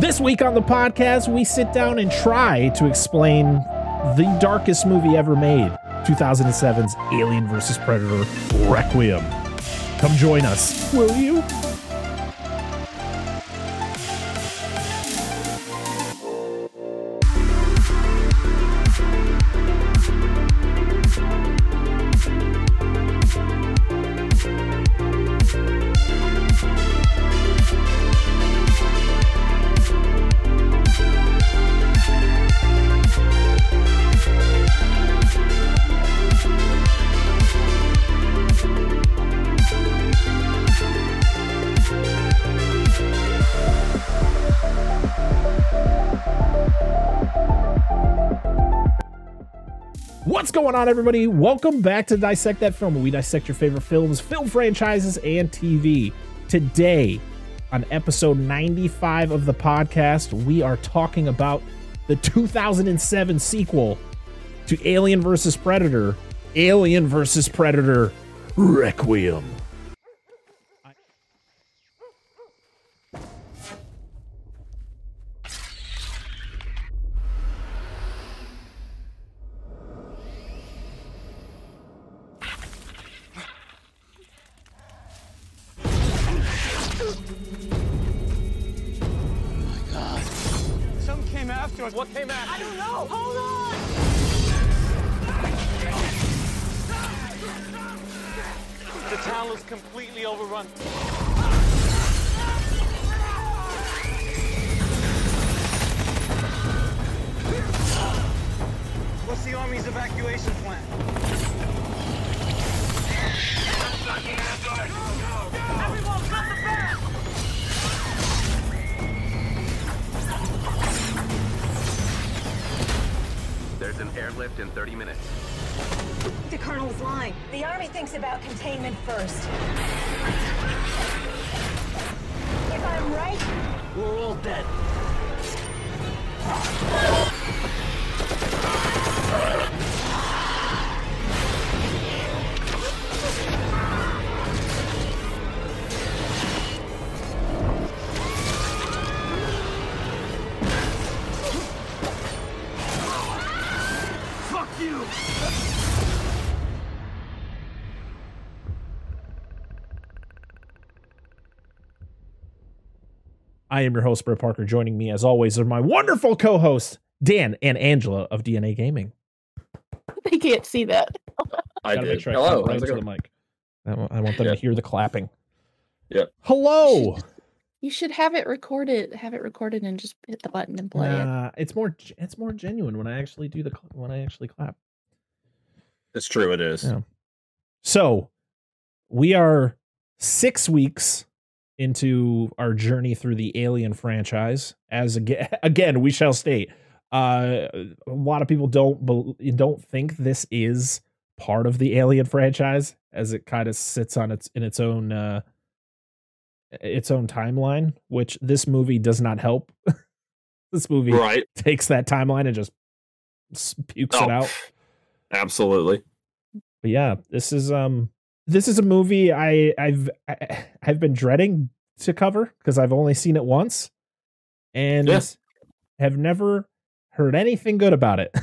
This week on the podcast, we sit down and try to explain the darkest movie ever made 2007's Alien vs. Predator Requiem. Come join us, will you? Going on, everybody? Welcome back to Dissect That Film, where we dissect your favorite films, film franchises, and TV. Today, on episode 95 of the podcast, we are talking about the 2007 sequel to Alien vs. Predator, Alien vs. Predator Requiem. I am your host, Brett Parker. Joining me, as always, are my wonderful co hosts, Dan and Angela of DNA Gaming. They can't see that. I Gotta did. sure I Hello. clap right how's it into the mic. I want, I want them Yeah. to hear the clapping. Yeah. Hello. You should have it recorded. Have it recorded and just hit the button and play it. It's more it's more genuine when I actually do the cl- when I actually clap. It's true. It is. Yeah. So, we are 6 weeks into our journey through the Alien franchise. As again, again we shall state uh a lot of people don't don't think this is part of the Alien franchise as it kind of sits on its in its own uh its own timeline, which this movie does not help. this movie Right. takes that timeline and just pukes Oh, it out. Absolutely. But yeah, this is um this is a movie I I've I, I've been dreading to cover because I've only seen it once and Yeah. have never heard anything good about it.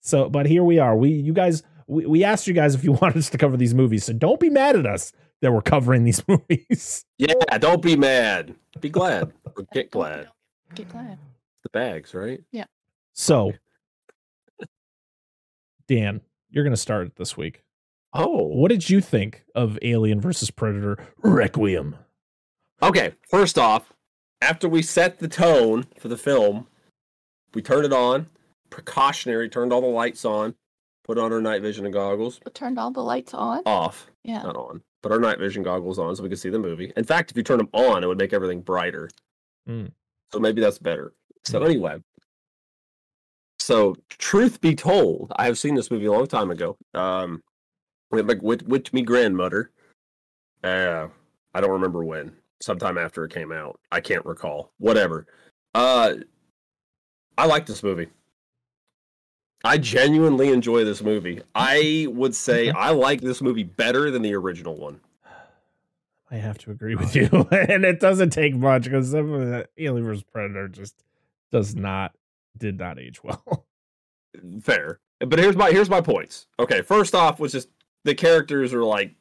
so, but here we are. We you guys we, we asked you guys if you wanted us to cover these movies, so don't be mad at us that we're covering these movies. Yeah. Don't be mad. Be glad. Or get glad. Get glad. The bags, right? Yeah. So, Dan, you're gonna start it this week. Oh. What did you think of Alien versus Predator Requiem? Okay. First off, after we set the tone for the film, we turned it on. Precautionary. Turned all the lights on. Put on our night vision and goggles. But turned all the lights on. Off. yeah. Not on. Put our night vision goggles on so we could see the movie. In fact, if you turn them on, it would make everything brighter. Mm. So maybe that's better. So Mm. anyway, so truth be told, I have seen this movie a long time ago. Um, with my with, with me grandmother. Uh, I don't remember when. Sometime after it came out, I can't recall. Whatever. Uh, I like this movie. I genuinely enjoy this movie. I would say I like this movie better than the original one. I have to agree with you, and it doesn't take much because some of the Alien vs Predator just does not did not age well. Fair. But here's my here's my points. Okay, first off was just the characters are like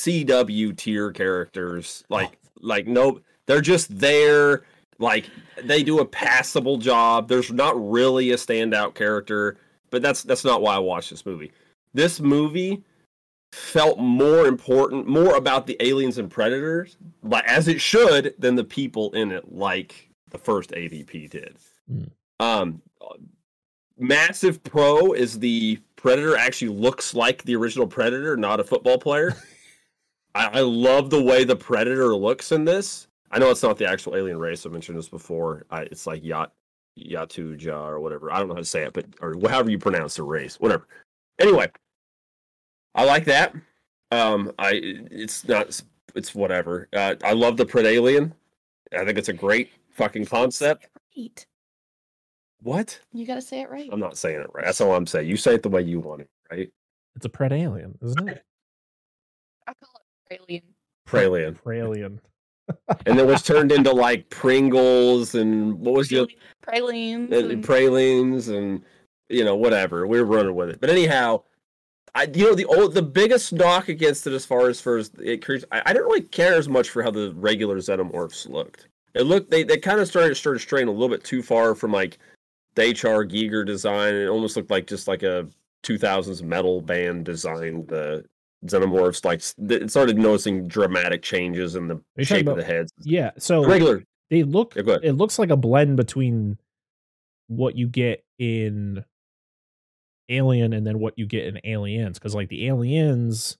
CW tier characters. Like like no they're just there. Like they do a passable job. There's not really a standout character, but that's that's not why I watched this movie. This movie felt more important, more about the aliens and predators, like as it should, than the people in it, like the first AVP did. Mm. Um, massive pro is the predator actually looks like the original predator, not a football player. I, I love the way the predator looks in this. I know it's not the actual alien race. I mentioned this before. I, it's like Yat Yatuja or whatever. I don't know how to say it, but or however you pronounce the race, whatever. Anyway, I like that. Um, I it's not it's whatever. Uh, I love the Pred Alien. I think it's a great fucking concept. Right. What? You gotta say it right. I'm not saying it right. That's all I'm saying. You say it the way you want it, right? It's a pred alien, isn't it? I call it alien. Pralien. Pralien. and then was turned into like Pringles and what was the Pralines. uh, and- pralines and you know whatever. We are running with it, but anyhow, I you know the old the biggest knock against it as far as for it creates. I, I didn't really care as much for how the regular xenomorphs looked. It looked they they kind of started started straying a little bit too far from like the HR Giger design. It almost looked like just like a 2000s metal band designed the xenomorphs. Like it started noticing dramatic changes in the shape of the heads. Yeah. So Regular, they look Yeah, it looks like a blend between what you get in alien and then what you get in aliens because like the aliens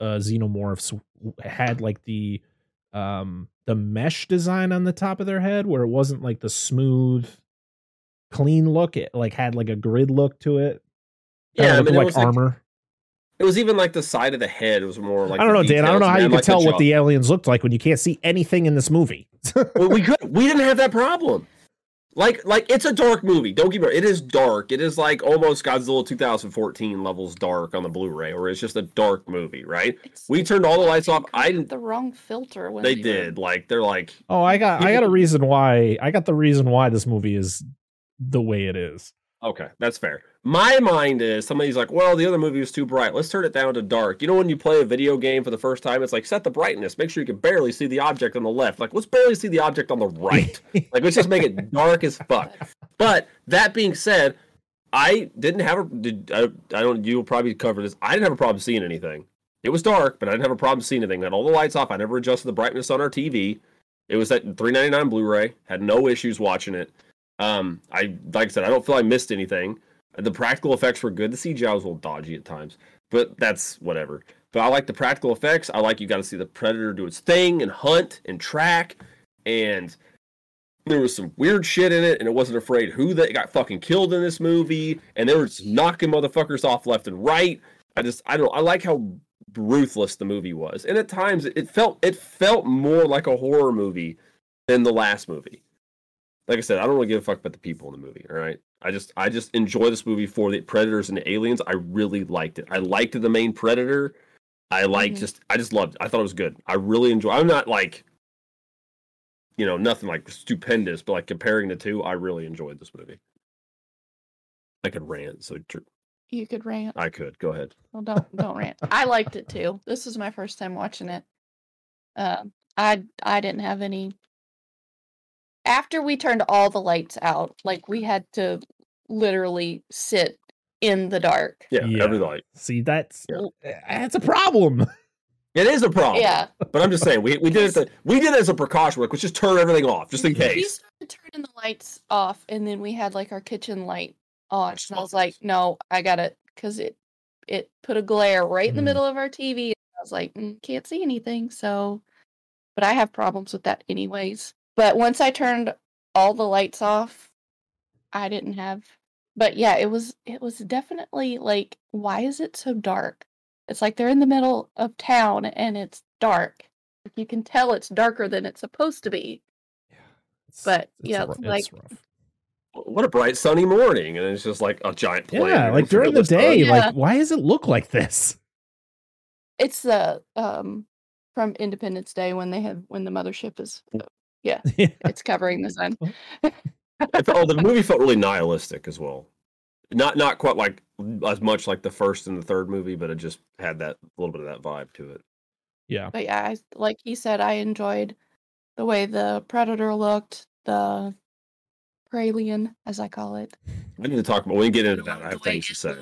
uh xenomorphs had like the um the mesh design on the top of their head where it wasn't like the smooth clean look it like had like a grid look to it Kinda Yeah, I looked mean, it like was like- armor It was even like the side of the head was more like i don't the know dan i don't know how man, you could like tell what the aliens looked like when you can't see anything in this movie well, we could we didn't have that problem. Like like it's a dark movie. Don't get me wrong. It is dark. It is like almost Godzilla 2014 levels dark on the Blu-ray, or it's just a dark movie, right? It's- We turned all the lights off. I I think we didn't. the wrong filter when They we were- did. Like they're like Oh, I got I got a reason why I got the reason why this movie is the way it is. okay, that's fair. My mind is somebody's like, well, the other movie was too bright. Let's turn it down to dark. You know, when you play a video game for the first time, it's like set the brightness. Make sure you can barely see the object on the left. Like let's barely see the object on the right. Like let's just make it dark as fuck. But that being said, I didn't have a did I, I don't you'll probably cover this. I didn't have a problem seeing anything. It was dark, but I didn't have a problem seeing anything. I had all the lights off. I never adjusted the brightness on our TV. It was at 399 Blu-ray. Had no issues watching it. Um, I like I said, I don't feel I missed anything. The practical effects were good. The CGI was a little dodgy at times, but that's whatever. But I like the practical effects. I like you got to see the predator do its thing and hunt and track, and there was some weird shit in it, and it wasn't afraid who that got fucking killed in this movie, and they were just knocking motherfuckers off left and right. I just I don't I like how ruthless the movie was, and at times it felt it felt more like a horror movie than the last movie. Like I said, I don't really give a fuck about the people in the movie. All right, I just I just enjoy this movie for the predators and the aliens. I really liked it. I liked the main predator. I like Mhm. just I just loved. It. I thought it was good. I really enjoy. I'm not like you know nothing like stupendous, but like comparing the two, I really enjoyed this movie. I could rant, so You could rant. I could go ahead. Well, don't don't rant. I liked it too. This is my first time watching it. Um, I I didn't have any. After we turned all the lights out, like we had to literally sit in the dark. Yeah, Yeah. every light. See, that's Yeah. that's a problem. It is a problem. Yeah, but I'm just saying we, we did it. To, we did it as a precaution. Like let's just turn everything off just in case. we started turning the lights off, and then we had like our kitchen light on. And I was like, no, I got it, because it it put a glare right in the Mhm. middle of our TV. and I was like, "Mm, can't see anything. So, but I have problems with that anyways. But once I turned all the lights off, I didn't have. But yeah, it was it was definitely like, why is it so dark? It's like they're in the middle of town and it's dark. You can tell it's darker than it's supposed to be. It's- But, it's yeah, rou- it's like- rough. What a bright sunny morning, and it's just like a giant plane. yeah, like during the day, Yeah. like why does it look like this? It's the um from Independence Day when they have when the mothership is yeah. it's covering the sun. It felt- oh, the movie felt really nihilistic as well. Not not quite like as much like the first and the third movie, but it just had that a little bit of that vibe to it. yeah. But yeah, I, like he said, I enjoyed the way the predator looked, the Pralien, as I call it. We need to talk about when we get into that. I have things to say.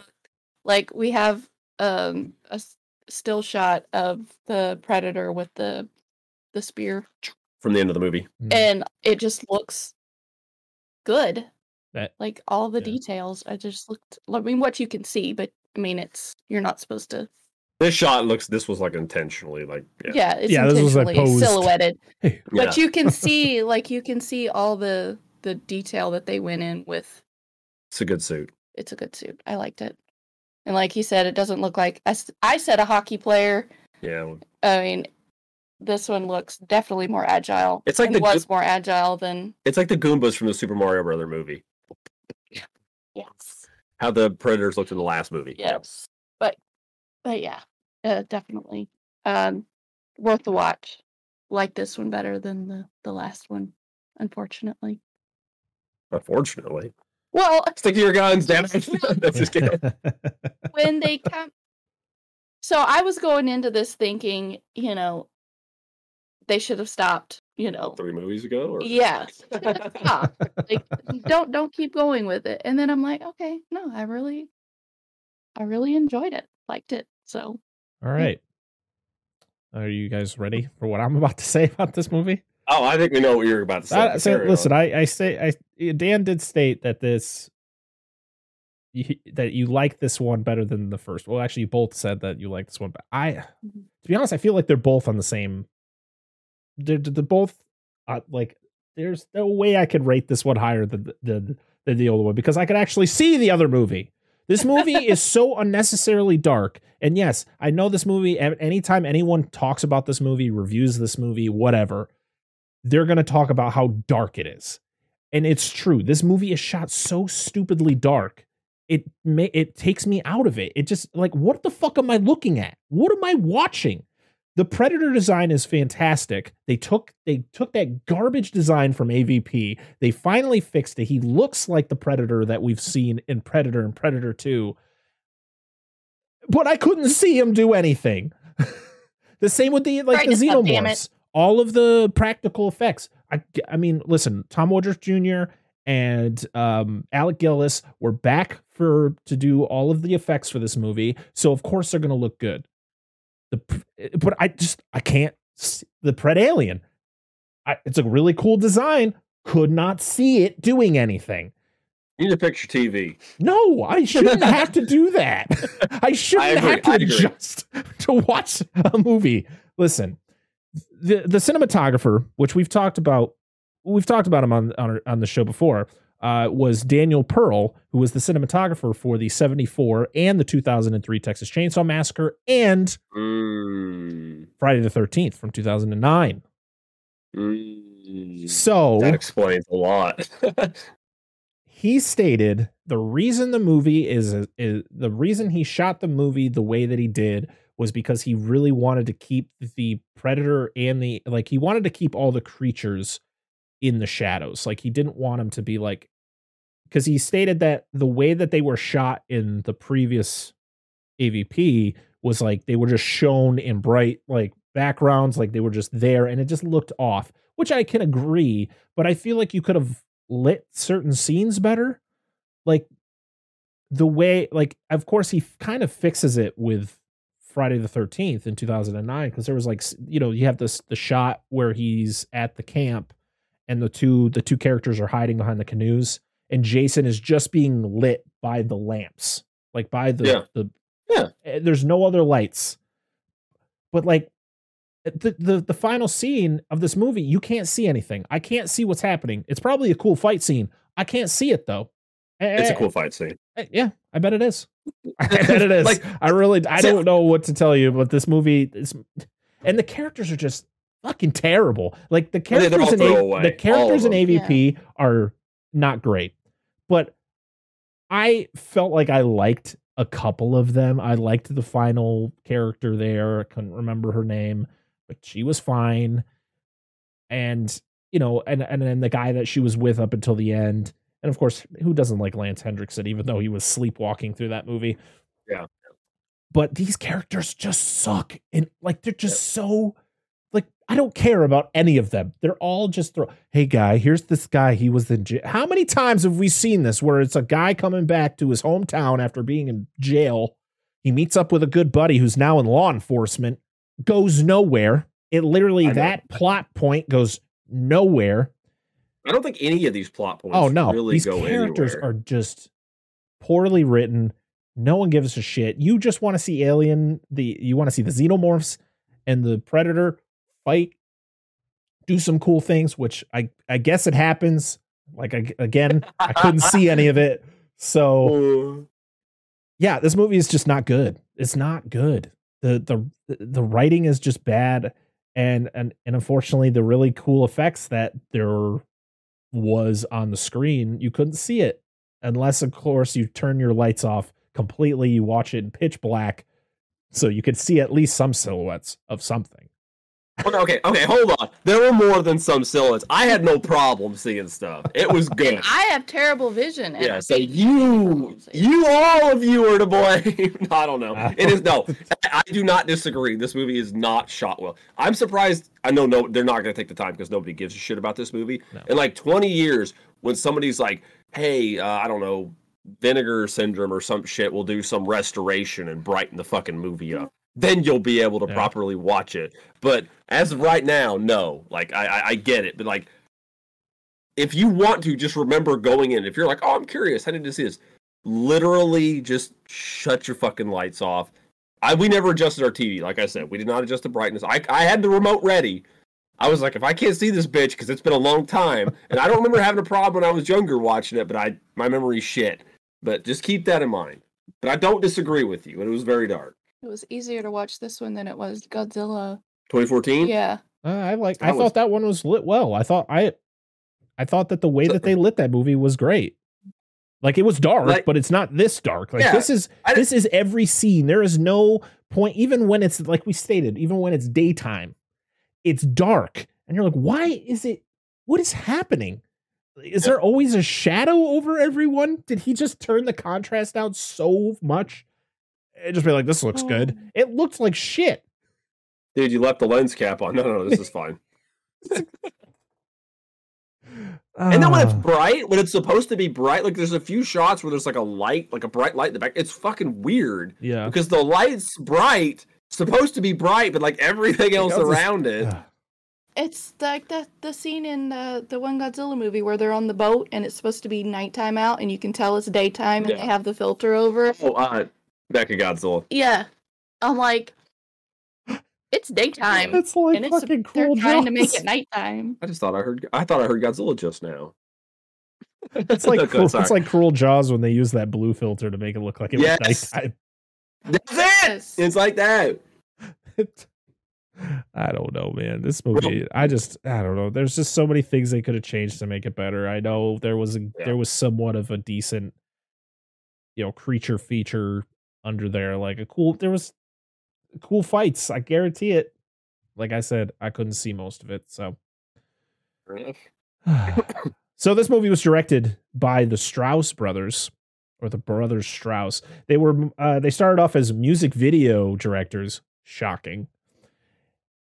Like we have um a s- still shot of the predator with the the spear, From the end of the movie. Mm. and it just looks good. That Like all the yeah. details, I just looked. I mean, what you can see, but I mean, it's you're not supposed to. This shot looks. This was like intentionally like. Yeah. Yeah, it's Yeah, this was, like, intentionally posed. silhouetted. yeah. but you can see like you can see all the the detail that they went in with it's a good suit. it's a good suit i liked it and like he said it doesn't look like I said a hockey player Yeah. i mean this one looks definitely more agile It's like and the was good- more agile than It's like the Goombas from the Super Mario Brother movie. yes How the Predators looked in the last movie. yes but but yeah uh, definitely um worth the watch like this one better than the the last one unfortunately Unfortunately. well Stick to your guns, damn it. That's just kidding. when they come so i was going into this thinking you know they should have stopped you know Three movies ago? Or? yeah stop. like don't don't keep going with it and then i'm like okay no i really i really enjoyed it liked it so All right. Are you guys ready for what I'm about to say about this movie? Oh, I think we know what you're about to say. I, but so, listen, on. I, I say I Dan did state that this you, that you like this one better than the first. Well, actually, you both said that you like this one, but I, Mhm. to be honest, I feel like they're both on the same. They're, they're both uh, like there's no way I could rate this one higher than the, than than the older one because I could actually see the other movie. This movie is so unnecessarily dark. And yes, I know this movie. Anytime anyone talks about this movie, reviews this movie, whatever, they're going to talk about how dark it is. And it's true. This movie is shot so stupidly dark. It may it takes me out of it. It just like what the fuck am I looking at? What am I watching? The Predator design is fantastic. They took they took that garbage design from AVP. They finally fixed it. He looks like the Predator that we've seen in Predator and Predator 2. But I couldn't see him do anything. the same with the like the Brighten up, xenomorphs. All of the practical effects. I I mean, listen, Tom Woodruff Jr. and um, Alec Gillis were back for to do all of the effects for this movie, so of course they're going to look good. The but I just I can't s- the Pred Alien. I, it's a really cool design. Could not see it doing anything. You need to fix your TV. No, I shouldn't have to do that. I shouldn't agree, have to I adjust to watch a movie. Listen, the the cinematographer, which we've talked about, we've talked about him on on, our- on the show before, uh, was Daniel Pearl, who was the cinematographer for the '74 and the 2003 Texas Chainsaw Massacre and Mm, Friday the 13th from 2009. mm. So that explains a lot. he stated the reason the movie is, is the reason he shot the movie the way that he did was because he really wanted to keep the predator and the like he wanted to keep all the creatures in the shadows like he didn't want them to be like because he stated that the way that they were shot in the previous avp was like they were just shown in bright like backgrounds like they were just there and it just looked off which i can agree but i feel like you could have lit certain scenes better. Like the way like of course he kind of fixes it with friday the 13th in 2009 because there was like you know you have this the shot where he's at the camp and the two the two characters are hiding behind the canoes and jason is just being lit by the lamps like by the Yeah. the Yeah. eh, there's no other lights. But like the, the the final scene of this movie you can't see anything. I can't see what's happening. It's probably a cool fight scene. I can't see it though. It's a Eh, cool fight scene. eh, yeah i bet it is. I bet it is. Like- i really i So- don't know what to tell you but this movie is and the characters are just fucking terrible. Like the Well, yeah, they're characters in A- the characters in them. avp are not great but i felt like i liked a couple of them i liked the final character there i couldn't remember her name but she was fine. And you know, and and then the guy that she was with up until the end, and of course, who doesn't like Lance Hendrickson, even though he was sleepwalking through that movie? Yeah. But these characters just suck, and like they're just so like I don't care about any of them. They're all just throw. Hey guy, here's this guy. He was in jail. How many times have we seen this where it's a guy coming back to his hometown after being in jail? He meets up with a good buddy who's now in law enforcement. Goes nowhere. It literally that plot point goes nowhere. I don't think any of these plot points. Oh no, really these go characters anywhere. are just poorly written. No one gives a shit. You just want to see Alien. The you want to see the xenomorphs and the Predator fight, do some cool things. Which I I guess it happens. Like I, again, I couldn't see any of it. So Uh, yeah, this movie is just not good. It's not good. The the the writing is just bad, and and and unfortunately, the really cool effects that there was on the screen, you couldn't see it unless, of course, you turn your lights off completely. You watch it in pitch black, so you could see at least some silhouettes of something. Well, no, okay, okay, hold on. There were more than some silhouettes. I had no problem seeing stuff. It was good. And I have terrible vision. and yeah, so you, you, all of you are to blame. I don't know. It is no. I I do not disagree. This movie is not shot well. I'm surprised. I know no, they're not going to take the time because nobody gives a shit about this movie. No. In like 20 years, when somebody's like, "Hey, uh, I don't know, vinegar syndrome or some shit," will do some restoration and brighten the fucking movie up. Then you'll be able to Yeah. properly watch it. But as of right now, no. Like I, I, I get it, but like if you want to, just remember going in. If you're like, oh, I'm curious, I need to see this? Literally, just shut your fucking lights off. I we never adjusted our TV. Like I said, we did not adjust the brightness. I I had the remote ready. I was like, if I can't see this bitch because it's been a long time, and I don't remember having a problem when I was younger watching it, but I my memory's shit. But just keep that in mind. But I don't disagree with you. And it was very dark. It was easier to watch this one than it was Godzilla. 2014. Yeah. Uh, I like. I That was- thought that one was lit well. I thought I, I thought that the way So- that they lit that movie was great. Like it was dark, Like- but it's not this dark. Like Yeah, this is this is every scene. There is no point, even when it's like we stated, even when it's daytime, it's dark, and you're like, why is it? What is happening? Is Yeah. there always a shadow over everyone? Did he just turn the contrast down so much? And just be like, this looks good. Oh. It looked like shit. Dude, you left the lens cap on. No, no, no. This is fine. And then when it's Ah. bright, when it's supposed to be bright, like there's a few shots where there's like a light, like a bright light in the back. It's fucking weird yeah. because the light's bright, supposed to be bright, but like everything else else is- around it. It's like the the scene in the the one Godzilla movie where they're on the boat and it's supposed to be nighttime out and you can tell it's daytime and Yeah. they have the filter over. it. Oh, uh, Mecha Godzilla. Yeah. I'm like, it's daytime. It's like and it's fucking they're cruel trying to make it nighttime. I just thought I heard. I thought I heard Godzilla just now. It's like Okay, cruel, sorry. it's like cruel Jaws when they use that blue filter to make it look like it Yes. was nighttime. That's it. Yes. It's like that. I don't know, man. This movie, I just, I don't know. There's just so many things they could have changed to make it better. I know there was a, Yeah. there was somewhat of a decent, you know, creature feature under there, like a cool. There was cool fights. I guarantee it. Like I said, I couldn't see most of it, so. So this movie was directed by the Strause brothers or the brothers Strause. They were uh, they started off as music video directors, shocking.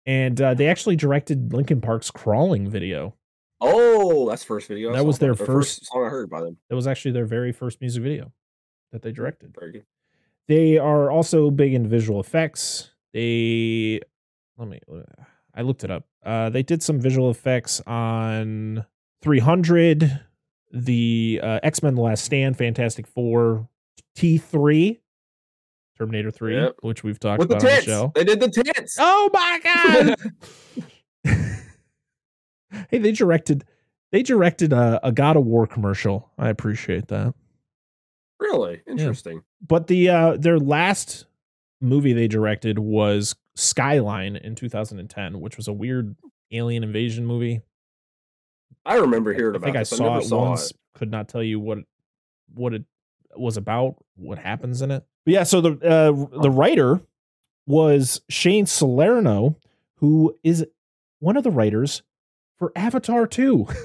And uh, they actually directed Linkin Park's Crawling video. Oh, that's first video. That was their or first- song I heard by them. That was actually their very first music video that they directed. Very good. They are also big in visual effects. They let me I looked it up. Uh they did some visual effects on 300, the uh, X-Men The Last Stand, Fantastic 4, T3, Terminator 3, Yep. which we've talked With the about on the tits. show. They did the tits. Oh my god. hey, they directed they directed a, a God of War commercial. I appreciate that. Really interesting. but the uh their last movie they directed was Skyline in 2010, which was a weird alien invasion movie. I remember hearing I about think I saw never it saw once. Could not tell you what what it was about, what happens in it. But yeah, so the uh the writer was Shane Salerno, who is one of the writers for Avatar 2.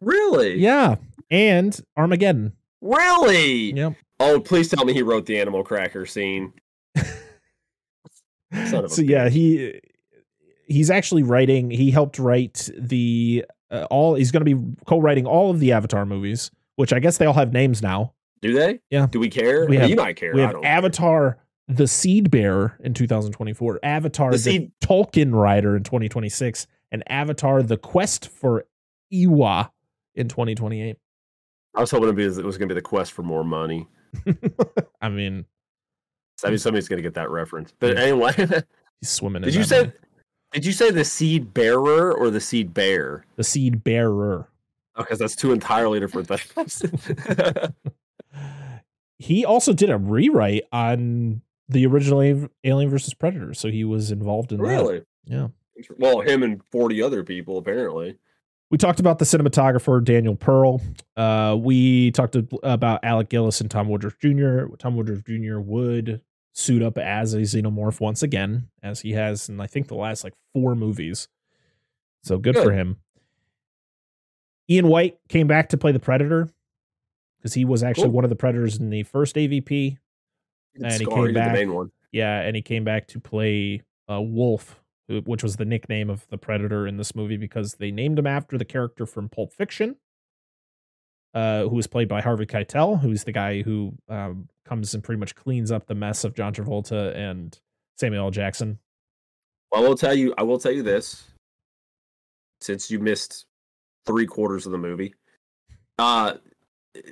Really? yeah. And Armageddon. Really? Yep. Oh, please tell me he wrote the animal cracker scene. Son of a so yeah, he he's actually writing. He helped write the uh, all. He's going to be co-writing all of the Avatar movies, which I guess they all have names now. Do they? Yeah. Do we care? We have- you might care. We I have. Avatar: The Seed Bearer in 2024, Avatar: The The, Tulkun Rider in 2026, and Avatar: The Quest for Eywa in 2028. I was hoping it was, it was going to be the quest for more money. I mean, I mean, somebody's going to get that reference. But Yeah. anyway, he's swimming. did in you say? money. Did you say the seed bearer or the seed bear? the Seed Bearer? Oh, because that's two entirely different things. he also did a rewrite on the original Alien versus Predator, so he was involved in that. really? Yeah. Well, him and forty other people apparently. We talked about the cinematographer Daniel Pearl. Uh, we talked about Alec Gillis and Tom Woodruff Jr. Tom Woodruff Jr. would suit up as a xenomorph once again, as he has in I think the last like four movies. So good, for him. Ian Whyte came back to play the Predator because he was actually Cool. one of the Predators in the first AVP. And he came back. the main one. Yeah, and he came back to play uh, Wolf, which was the nickname of the Predator in this movie because they named him after the character from Pulp Fiction, uh, who was played by Harvey Keitel, who's the guy who um, comes and pretty much cleans up the mess of John Travolta and Samuel L. Jackson. Well, I will tell you. I will tell you this. Since you missed three quarters of the movie, uh,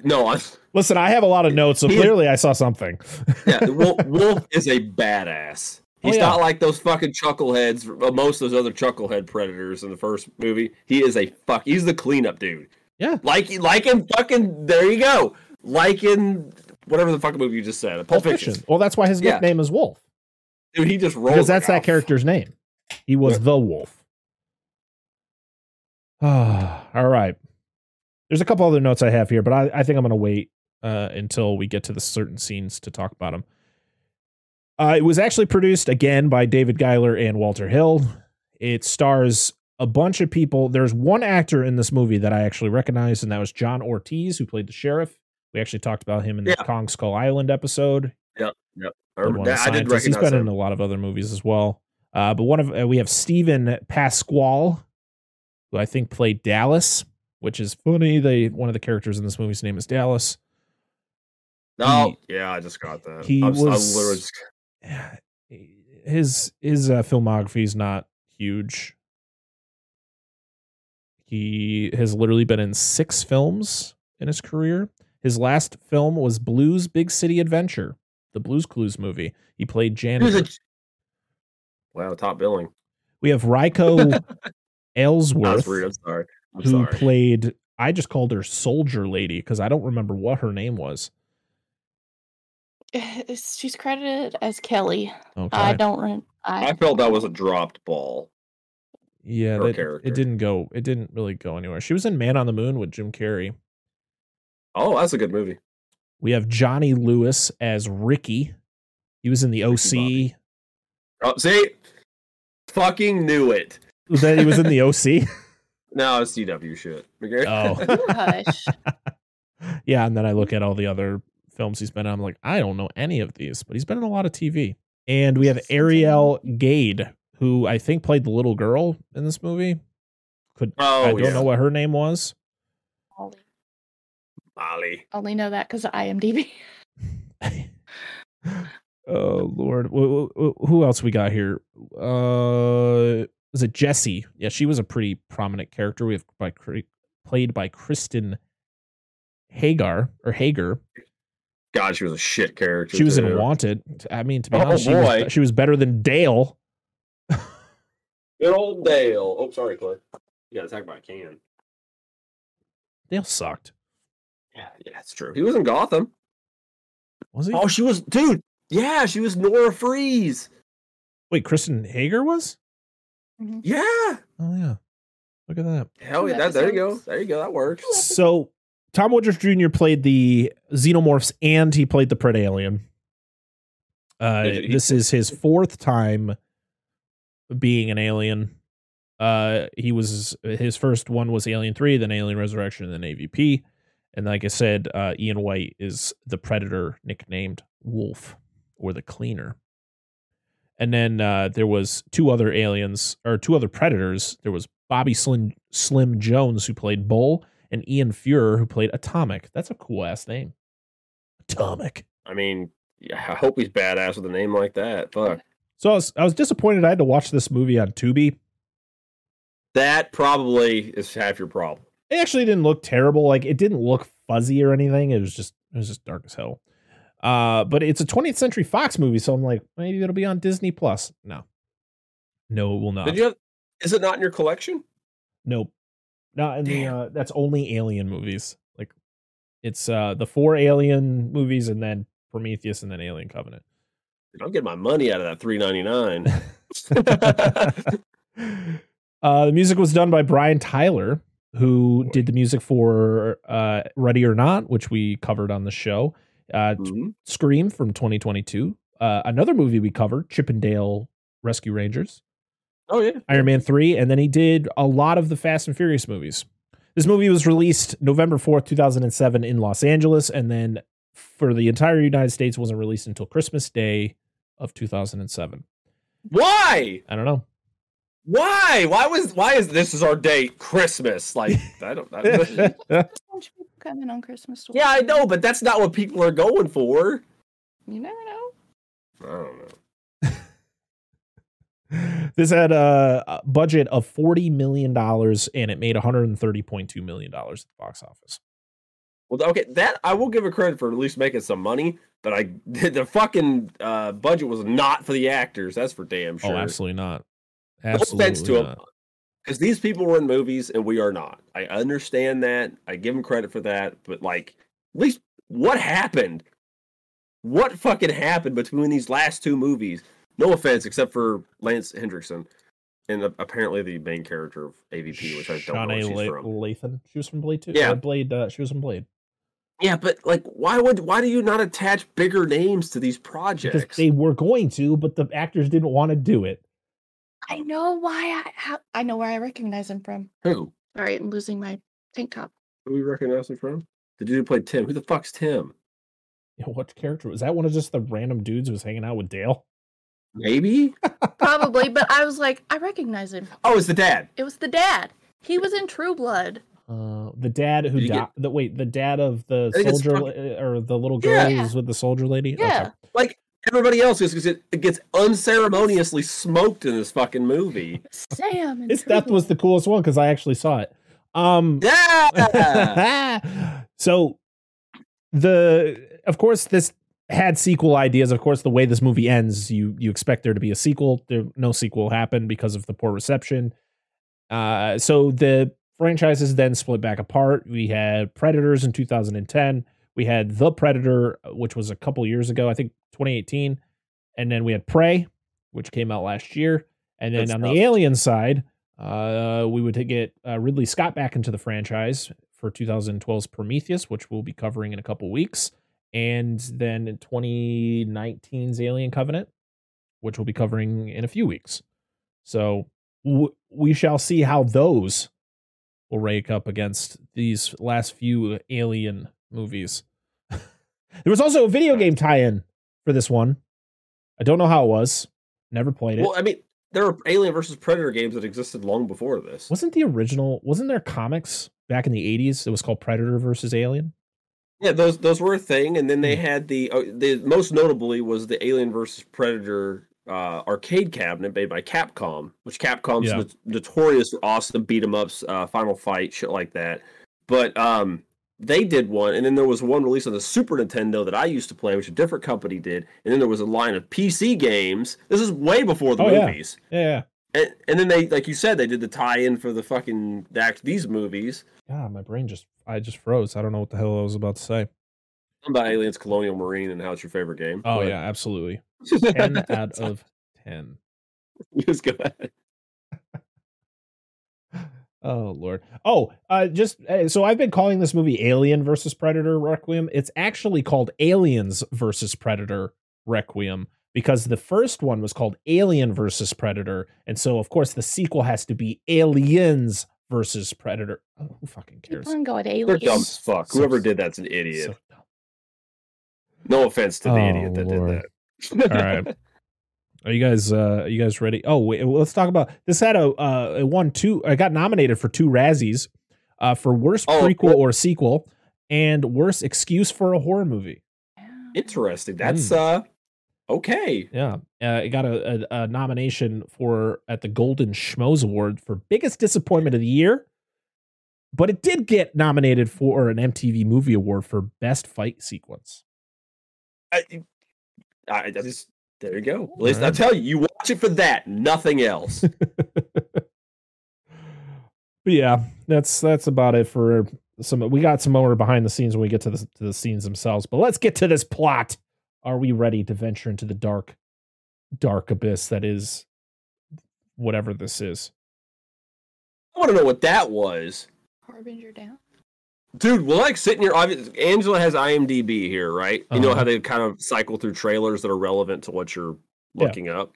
no, I, Listen, I have a lot of notes, so clearly I saw something. yeah, Wolf, Wolf is a badass. Oh, He's yeah. not like those fucking chuckleheads, uh, most of those other chucklehead predators in the first movie. He is a fuck. He's the cleanup dude. Yeah. like like in fucking. There you go. Like in whatever the fucking movie you just said, Pulp, Fiction. Well, that's why his Yeah. nickname is Wolf Dude, he just rolls because that's that a character's name. He was Yeah. the Wolf. Ah, all right. There's a couple other notes I have here, but I, I think I'm going to wait uh, until we get to the certain scenes to talk about them. Uh, it was actually produced again by David Giler and Walter Hill. It stars a bunch of people. There's one actor in this movie that I actually recognize, and that was John Ortiz, who played the sheriff. We actually talked about him in the Yeah. Kong Skull Island episode. I, remember- one of the I did scientists. He's recognize been him. in a lot of other movies as well. Uh, but one of uh, we have Steven Pasquale, who I think played Dallas, which is funny. They one of the characters in this movie's name is Dallas. Oh, yeah, I just got that. he I was, I literally just, His his uh, filmography is not huge. He has literally been in six films in his career. His last film was Blues Big City Adventure, the Blues Clues movie. He played janitor. a, wow, top billing. We have Ryko Ellsworth. I'm sorry. I'm who sorry. played. I just called her Soldier Lady because I don't remember what her name was. She's credited as Kelly. Okay. I don't. Re- I, I felt that was a dropped ball. yeah, that, it didn't go. It didn't really go anywhere. She was in Man on the Moon with Jim Carrey. Oh, that's a good movie. We have Johnny Lewis as Ricky. He was in the OC. Bobby. Oh, see, fucking knew it. Was that he was in the OC? No, it's CW shit. Okay. Oh. hush. yeah, and then I look at all the other films he's been in. I'm like, I don't know any of these, but he's been in a lot of TV. And we have Sounds Ariel Gade, who I think played the little girl in this movie. Could Oh, I don't yeah. know what her name was. Molly. Molly. only know that because of IMDb. oh Lord, Wh- wh- who else we got here? Uh, was it Jessie? Yeah, she was a pretty prominent character. We have by played by Kristen Hagar or Hager. God, she was a shit character. She was in. Wanted. I mean, to be Oh, honest, she boy. was, she was better than Dale. Good old Dale. Oh, sorry, Clay. You got attacked by a can. Dale sucked. Yeah, yeah, it's true. He was in Gotham. Was he? Oh, she was, dude. Yeah, she was Nora Fries. Wait, Kristen Hager was? Yeah. Oh yeah. Look at that. Hell yeah. That, there you go. There you go. That works. So Tom Woodruff Jr. played the xenomorphs and he played the Pred Alien. Uh, this is his fourth time being an alien. Uh, he was his first one was Alien Three, then Alien Resurrection, and then AVP. And like I said, uh, Ian Whyte is the Predator, nicknamed Wolf or the Cleaner. And then uh, there was two other aliens or two other Predators. There was Bobby Slim Slim Jones who played Bull, and Ian Feuer who played Atomic. That's a cool ass name. Atomic. I mean, I hope he's badass with a name like that. Fuck. So I was I was disappointed I had to watch this movie on Tubi. That probably is half your problem. It actually didn't look terrible. Like it didn't look fuzzy or anything. It was just it was just dark as hell. Uh, but it's a 20th Century Fox movie, so I'm like, maybe it'll be on Disney Plus. No, no, it will not. Did you have, is it not in your collection? Nope, not in the. Uh, that's only Alien movies. Like, it's uh the four Alien movies, and then Prometheus, and then Alien Covenant. Dude, I'm getting my money out of that three ninety nine. uh, the music was done by Brian Tyler, who did the music for uh, Ready or Not, which we covered on the show. Uh, Scream from 2022. Uh, another movie we covered, Chip 'n Dale Rescue Rangers. Oh yeah, Iron Man 3, and then he did a lot of the Fast and Furious movies. This movie was released November 4th, 2007 in Los Angeles, and then for the entire United States wasn't released until Christmas Day of 2007. Why? I don't know. Why? Why was? Why is this is our date? Christmas? Like I don't. I, A bunch of people come on Christmas. to yeah, I know, but that's not what people are going for. You never know. I don't know. This had a a budget of $40 million and it made $130.2 million at the box office. Well, okay, that I will give it credit for at least making some money, but I the fucking uh, budget was not for the actors. That's for damn sure. Oh, absolutely not. No Absolutely offense to them, because these people were in movies and we are not. I understand that. I give them credit for that, but like, at least what happened? What fucking happened between these last two movies? No offense, except for Lance Hendrickson and uh, apparently the main character of AVP, which I don't know where she's La- from. Lathan. She was from Blade 2. Yeah. Uh, Blade, uh, she was from Blade. Yeah, but like, why would why do you not attach bigger names to these Because projects? they were going to, but the actors didn't want to do it. I know why I how, I know where I recognize him from. Who? Sorry, I'm losing my tank top. Who we recognize him from? The dude who played Tim. Who the fuck's Tim? You know, what character was that? One of just the random dudes who was hanging out with Dale? Maybe. Probably, but I was like, I recognize him. Oh, it's the dad. It was the dad. He was in True Blood. Uh, the dad who died. get- The wait, the dad of the I think it's soldier from- or the little girl Yeah. who was with the soldier lady. Okay. Yeah. Like everybody else is because it, it gets unceremoniously smoked in this fucking movie. Sam. in His True death was the coolest one because I actually saw it. Um, Yeah. so the of course this had sequel ideas. Of course, the way this movie ends, you you expect there to be a sequel. There no sequel happened because of the poor reception. Uh, so the franchises then split back apart. We had Predators in 2010. We had The Predator, which was a couple years ago, I think 2018, and then we had Prey, which came out last year. And then Good on stuff. the Alien side, uh, we would get uh, Ridley Scott back into the franchise for 2012's Prometheus, which we'll be covering in a couple weeks, and then 2019's Alien Covenant, which we'll be covering in a few weeks. So w- we shall see how those will rank up against these last few Alien movies. there was also a video game tie-in for this one. I don't know how it was. Never played it. well, I mean, there were Alien versus Predator games that existed long before this. Wasn't the original? Wasn't there comics back in the '80s? It was called Predator versus Alien. Yeah, those those were a thing, and then they Hmm. had the uh, the most notably was the Alien versus Predator uh, arcade cabinet made by Capcom, which Capcom's Yeah. not- notorious for awesome beat 'em ups, uh, Final Fight, shit like that. But um, they did one, and then there was one released on the Super Nintendo that I used to play, which a different company did, and then there was a line of PC games. This is way before the Oh, yeah. movies. Yeah. And, and then they, like you said, they did the tie-in for the fucking the act these movies. God, my brain just I just froze. I don't know what the hell I was about to say. About Aliens, Colonial Marine, and how it's your favorite game. Oh But- yeah, absolutely. Ten out of ten. Just go ahead. Oh lord. Oh, uh, just uh, so I've been calling this movie Alien versus Predator Requiem. It's actually called Aliens versus Predator Requiem. Because the first one was called Alien versus Predator, and so of course the sequel has to be Aliens versus Predator. Oh, who fucking Keep cares? on going, They're dumb as fuck. So- Whoever did that's an idiot. So dumb. no offense to the Oh, idiot that Lord. did that. All right. Are you guys uh are you guys ready? Oh, wait, let's talk about this had a uh it won two I got nominated for two Razzies uh for worst Oh, prequel cool. or sequel and worst excuse for a horror movie. Interesting. That's Mm. uh okay. Yeah. Uh it got a, a, a nomination for at the Golden Schmoes Award for biggest disappointment of the year. But it did get nominated for an MTV Movie Award for best fight sequence. I, I, I just there you go. At least I Alright. tell you, you watch it for that, nothing else. But yeah, that's that's about it for some. We got some more behind the scenes when we get to the to the scenes themselves. But let's get to this plot. Are we ready to venture into the dark, dark abyss that is whatever this is? I want to know what that was. Harbinger down. Dude, well, like sitting here, obvi- Angela has IMDb here, right? You know Uh-huh. how they kind of cycle through trailers that are relevant to what you're Yeah. looking up.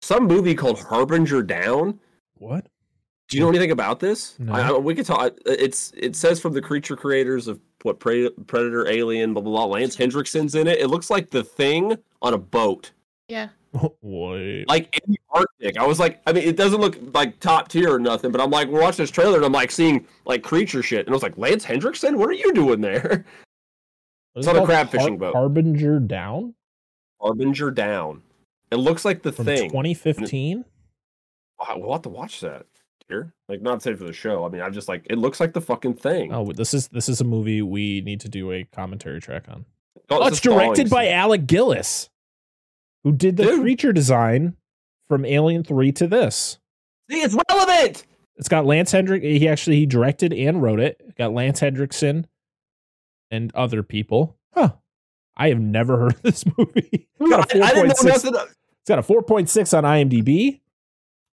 Some movie called Harbinger Down. What? Do you know anything about this? No. I, I, we could talk. Uh, it's it says from the creature creators of what Pre- Predator, Alien, blah blah blah. Lance Hendrickson's in it. It looks like the thing on a boat, Yeah. Wait. like in the Arctic. I was like, I mean, it doesn't look like top tier or nothing, but I'm like, we're watching this trailer and I'm like seeing like creature shit, and I was like, Lance Hendrickson, what are you doing there? What it's is on a called? crab fishing boat. Harbinger Down Harbinger Down. It looks like the from thing. 2015. Wow, We'll have to watch that. Here, like not say for the show. I mean, I'm just like, it looks like the fucking thing. Oh, this is this is a movie we need to do a commentary track on. Oh, Oh, it's directed by Alec Gillis, who did the Dude. creature design from Alien 3 to this. See, it's relevant. It's got Lance Hendrick. He actually he directed and wrote it. It got Lance Hendrickson and other people. Huh. I have never heard of this movie. It's got a I, I didn't know 4.6 nothing. It's got a 4.6 on IMDb.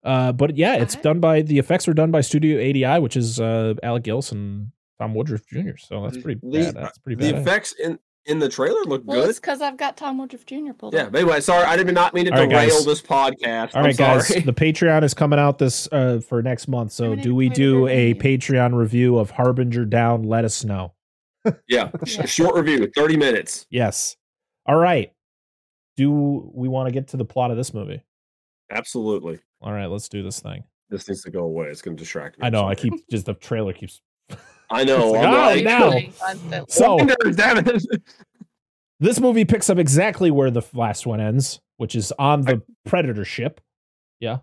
Uh, but yeah, it's Okay. done by the effects were done by Studio ADI, which is uh, Alec Gillis and Tom Woodruff Jr. So that's pretty The- bad. That's pretty The bad. effects in in the trailer look Well, good. it's because I've got Tom Woodruff Jr. pulled Yeah, up. but anyway, sorry, I did not mean to All right, derail guys. this podcast. All I'm right, guys. The Patreon is coming out this uh, for next month. So do we do a review. Patreon review of Harbinger Down? Let us know. yeah, sh- Yeah. short review, thirty minutes. Yes. All right. Do we want to get to the plot of this movie? Absolutely. All right, let's do this thing. This needs to go away. It's going to distract me. I know. I keep just the trailer keeps. I know. Like, oh, like, now. So Wonders, damn it. this movie picks up exactly where the last one ends, which is on the Predator ship. Yeah.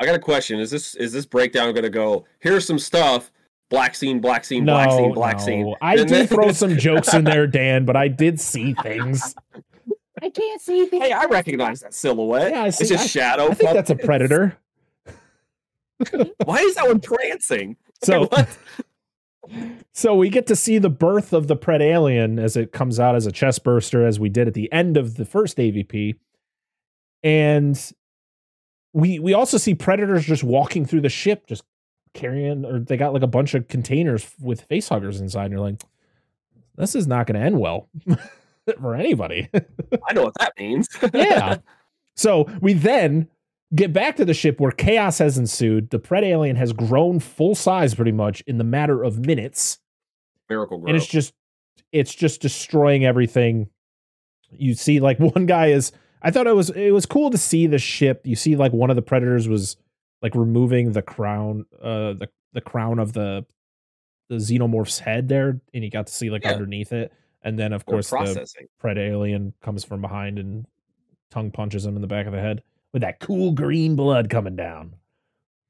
I got a question. Is this is this breakdown going to go? Here's some stuff. Black scene, black scene, black scene, black scene. I did throw some jokes in there, Dan, but I did see things. I can't see things. Hey, I recognize that silhouette. Yeah, I see- it's just I- shadow. I think that's a predator. Why is that one prancing? So, what? so we get to see the birth of the pred alien as it comes out as a chest burster, as we did at the end of the first AVP, and we we also see predators just walking through the ship, just carrying, or they got like a bunch of containers with facehuggers inside. And you're like, this is not going to end well for anybody. I know what that means. yeah. So we then get back to the ship where chaos has ensued. The Pred alien has grown full size pretty much in the matter of minutes. Miracle-Gro. And it's just it's just destroying everything. You see like one guy is I thought it was it was cool to see the ship. You see like one of the predators was like removing the crown uh the the crown of the the xenomorph's head there and you got to see like Yeah. underneath it. And then of course the. Pred alien comes from behind and tongue punches him in the back of the head with that cool green blood coming down.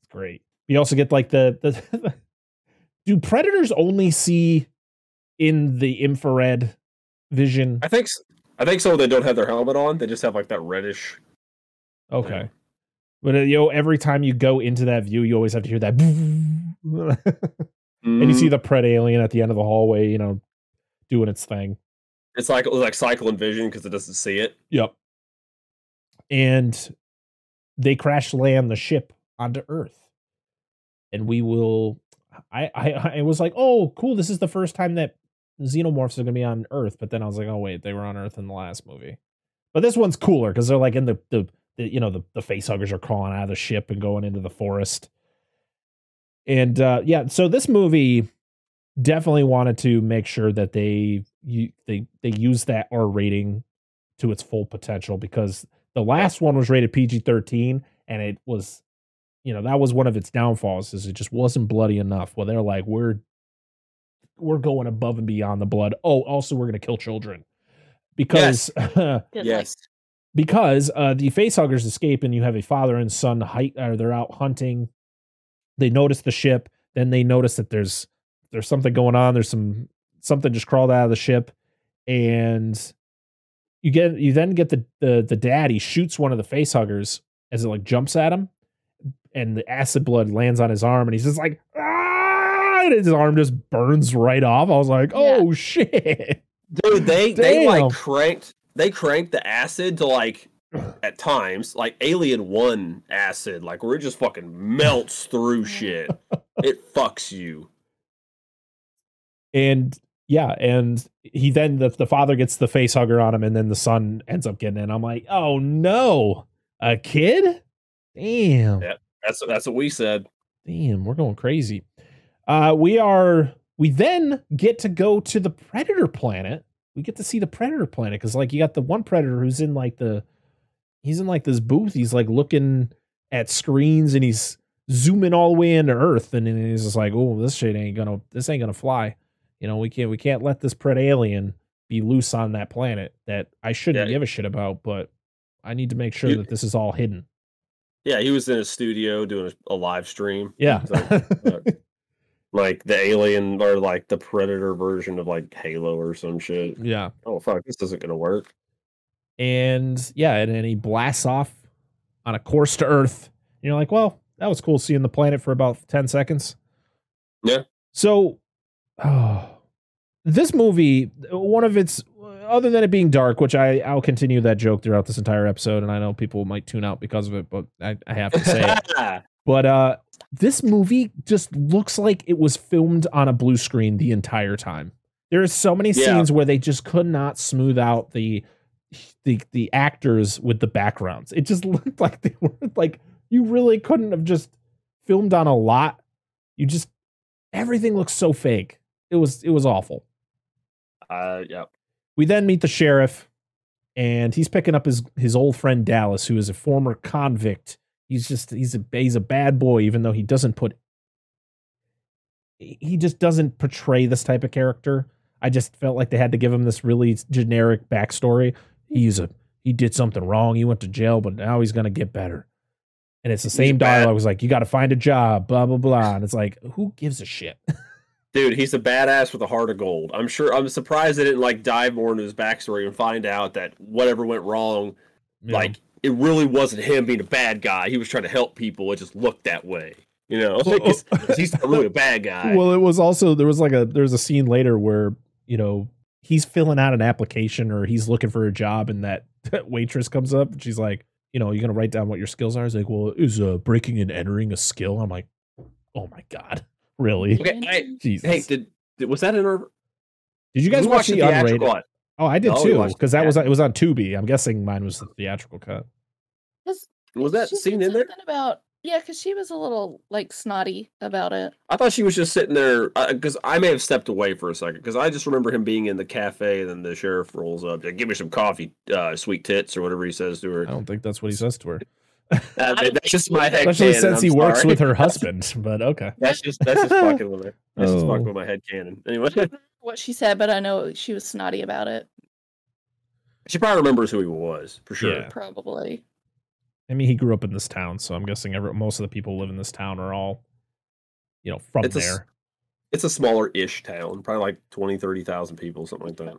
It's great. You also get like the the do predators only see in the infrared vision? I think I think so. They don't have their helmet on. They just have like that reddish. Okay. But uh, you know, every time you go into that view, you always have to hear that, and you see Mm, the pred alien at the end of the hallway, you know, doing its thing. it's like it was like cycling vision because it doesn't see it. Yep. And they crash land the ship onto Earth. And we will I I I was like, "Oh, cool, this is the first time that xenomorphs are going to be on Earth." But then I was like, "Oh wait, they were on Earth in the last movie." But this one's cooler because they're like in the, the the you know the the face huggers are crawling out of the ship and going into the forest. And uh yeah, so this movie definitely wanted to make sure that they you they they use that R rating to its full potential because the last one was rated PG-13 and it was you know that was one of its downfalls is it just wasn't bloody enough. Well, they're like we're we're going above and beyond the blood. Oh, also we're going to kill children. Because Good Yes. because uh, the facehuggers escape and you have a father and son height or they're out hunting they notice the ship then they notice that there's there's something going on there's some something just crawled out of the ship and you get you then get the the, the dad he shoots one of the face huggers as it like jumps at him and the acid blood lands on his arm and he's just like ah! and his arm just burns right off i was like oh shit Dude, they they like cranked they cranked the acid to like at times like Alien One acid, like where it just fucking melts through shit. It fucks you. And yeah, and he then the, the father gets the face hugger on him, and then the son ends up getting in. I'm like, oh no, a kid? Damn, Yeah. That's that's what we said. damn, we're going crazy. Uh, we are. We then get to go to the predator planet. We get to see the predator planet because, like, you got the one predator who's in like the, he's in like this booth. He's like looking at screens and he's zooming all the way into Earth, and then he's just like, oh, this shit ain't gonna, this ain't gonna fly. You know, we can't, we can't let this pred alien be loose on that planet that I shouldn't Yeah. give a shit about, but I need to make sure You- that this is all hidden. Yeah, he was in a studio doing a, a live stream. Yeah. So, Like the alien or like the predator version of like Halo or some shit. yeah. Oh fuck, this isn't gonna work. and yeah, and then he blasts off on a course to Earth. And you're like, well, that was cool seeing the planet for about ten seconds. Yeah. So, oh, this movie, one of its, other than it being dark, which I I'll continue that joke throughout this entire episode, and I know people might tune out because of it, but I, I have to say it. But uh, this movie just looks like it was filmed on a blue screen the entire time. There are so many Yeah. scenes where they just could not smooth out the the the actors with the backgrounds. It just looked like they were like you really couldn't have just filmed on a lot. You just everything looks so fake. It was it was awful. uh yeah. We then meet the sheriff, and he's picking up his his old friend Dallas, who is a former convict. He's just he's a he's a bad boy, even though he doesn't put he just doesn't portray this type of character. I just felt like they had to give him this really generic backstory. He's a he did something wrong. He went to jail, but now he's gonna get better. And it's the same bad. dialogue. It was like, you got to find a job, blah blah blah. And it's like, who gives a shit? Dude, he's a badass with a heart of gold. I'm sure I'm surprised they didn't like dive more into his backstory and find out that whatever went wrong, know? like it really wasn't him being a bad guy. He was trying to help people. It just looked that way. You know, Well, he's not really a bad guy. Well, it was also there was like a there's a scene later where you know he's filling out an application or he's looking for a job, and that, that waitress comes up and she's like, you know, you're gonna write down what your skills are. He's like, well, is uh, breaking and entering a skill? I'm like, oh my god, really? okay, I, Jesus. hey, did, did was that in our? did you guys who watch watched the theatrical unrated? cut? Oh, I did Oh, we too because that was it was on Tubi. I'm guessing mine was the theatrical cut. Was was that She scene in there? About yeah, because she was a little like snotty about it. I thought she was just sitting there because I may have stepped away for a second because I just remember him being in the cafe and then the sheriff rolls up, like, "Give me some coffee, uh, sweet tits," or whatever he says to her. I don't think that's what he says to her, Uh, that's just my would. head. especially canon, since I'm he works sorry. with her husband. But okay. That's just that's just fucking with her. That's just Oh. fucking with my head canon. Anyway, What she said, but I know she was snotty about it. she probably remembers who he was for sure. Yeah. Probably. I mean, he grew up in this town, so I'm guessing every, most of the people who live in this town are all, you know, from It's a s- there. It's a smaller-ish town, probably like 20, 30,000 people, something like that.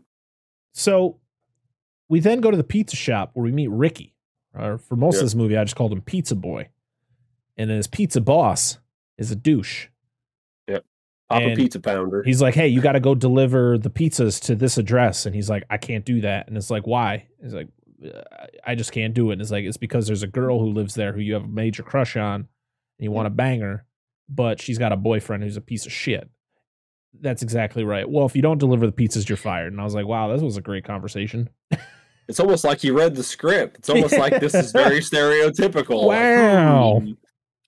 So we then go to the pizza shop where we meet Ricky. Or for most Yeah. of this movie, I just called him Pizza Boy, and then his pizza boss is a douche. Yep, Papa And Pizza Pounder. He's like, "Hey, you got to go deliver the pizzas to this address," and he's like, "I can't do that." And it's like, "Why?" He's like, "Uh, "I just can't do it." And it's like, "It's because there's a girl who lives there who you have a major crush on, and you want to bang her, but she's got a boyfriend who's a piece of shit." That's exactly right. Well, if you don't deliver the pizzas, you're fired. And I was like, "Wow, this was a great conversation." It's almost like he read the script. It's almost like this is very stereotypical. Like, Wow. hmm.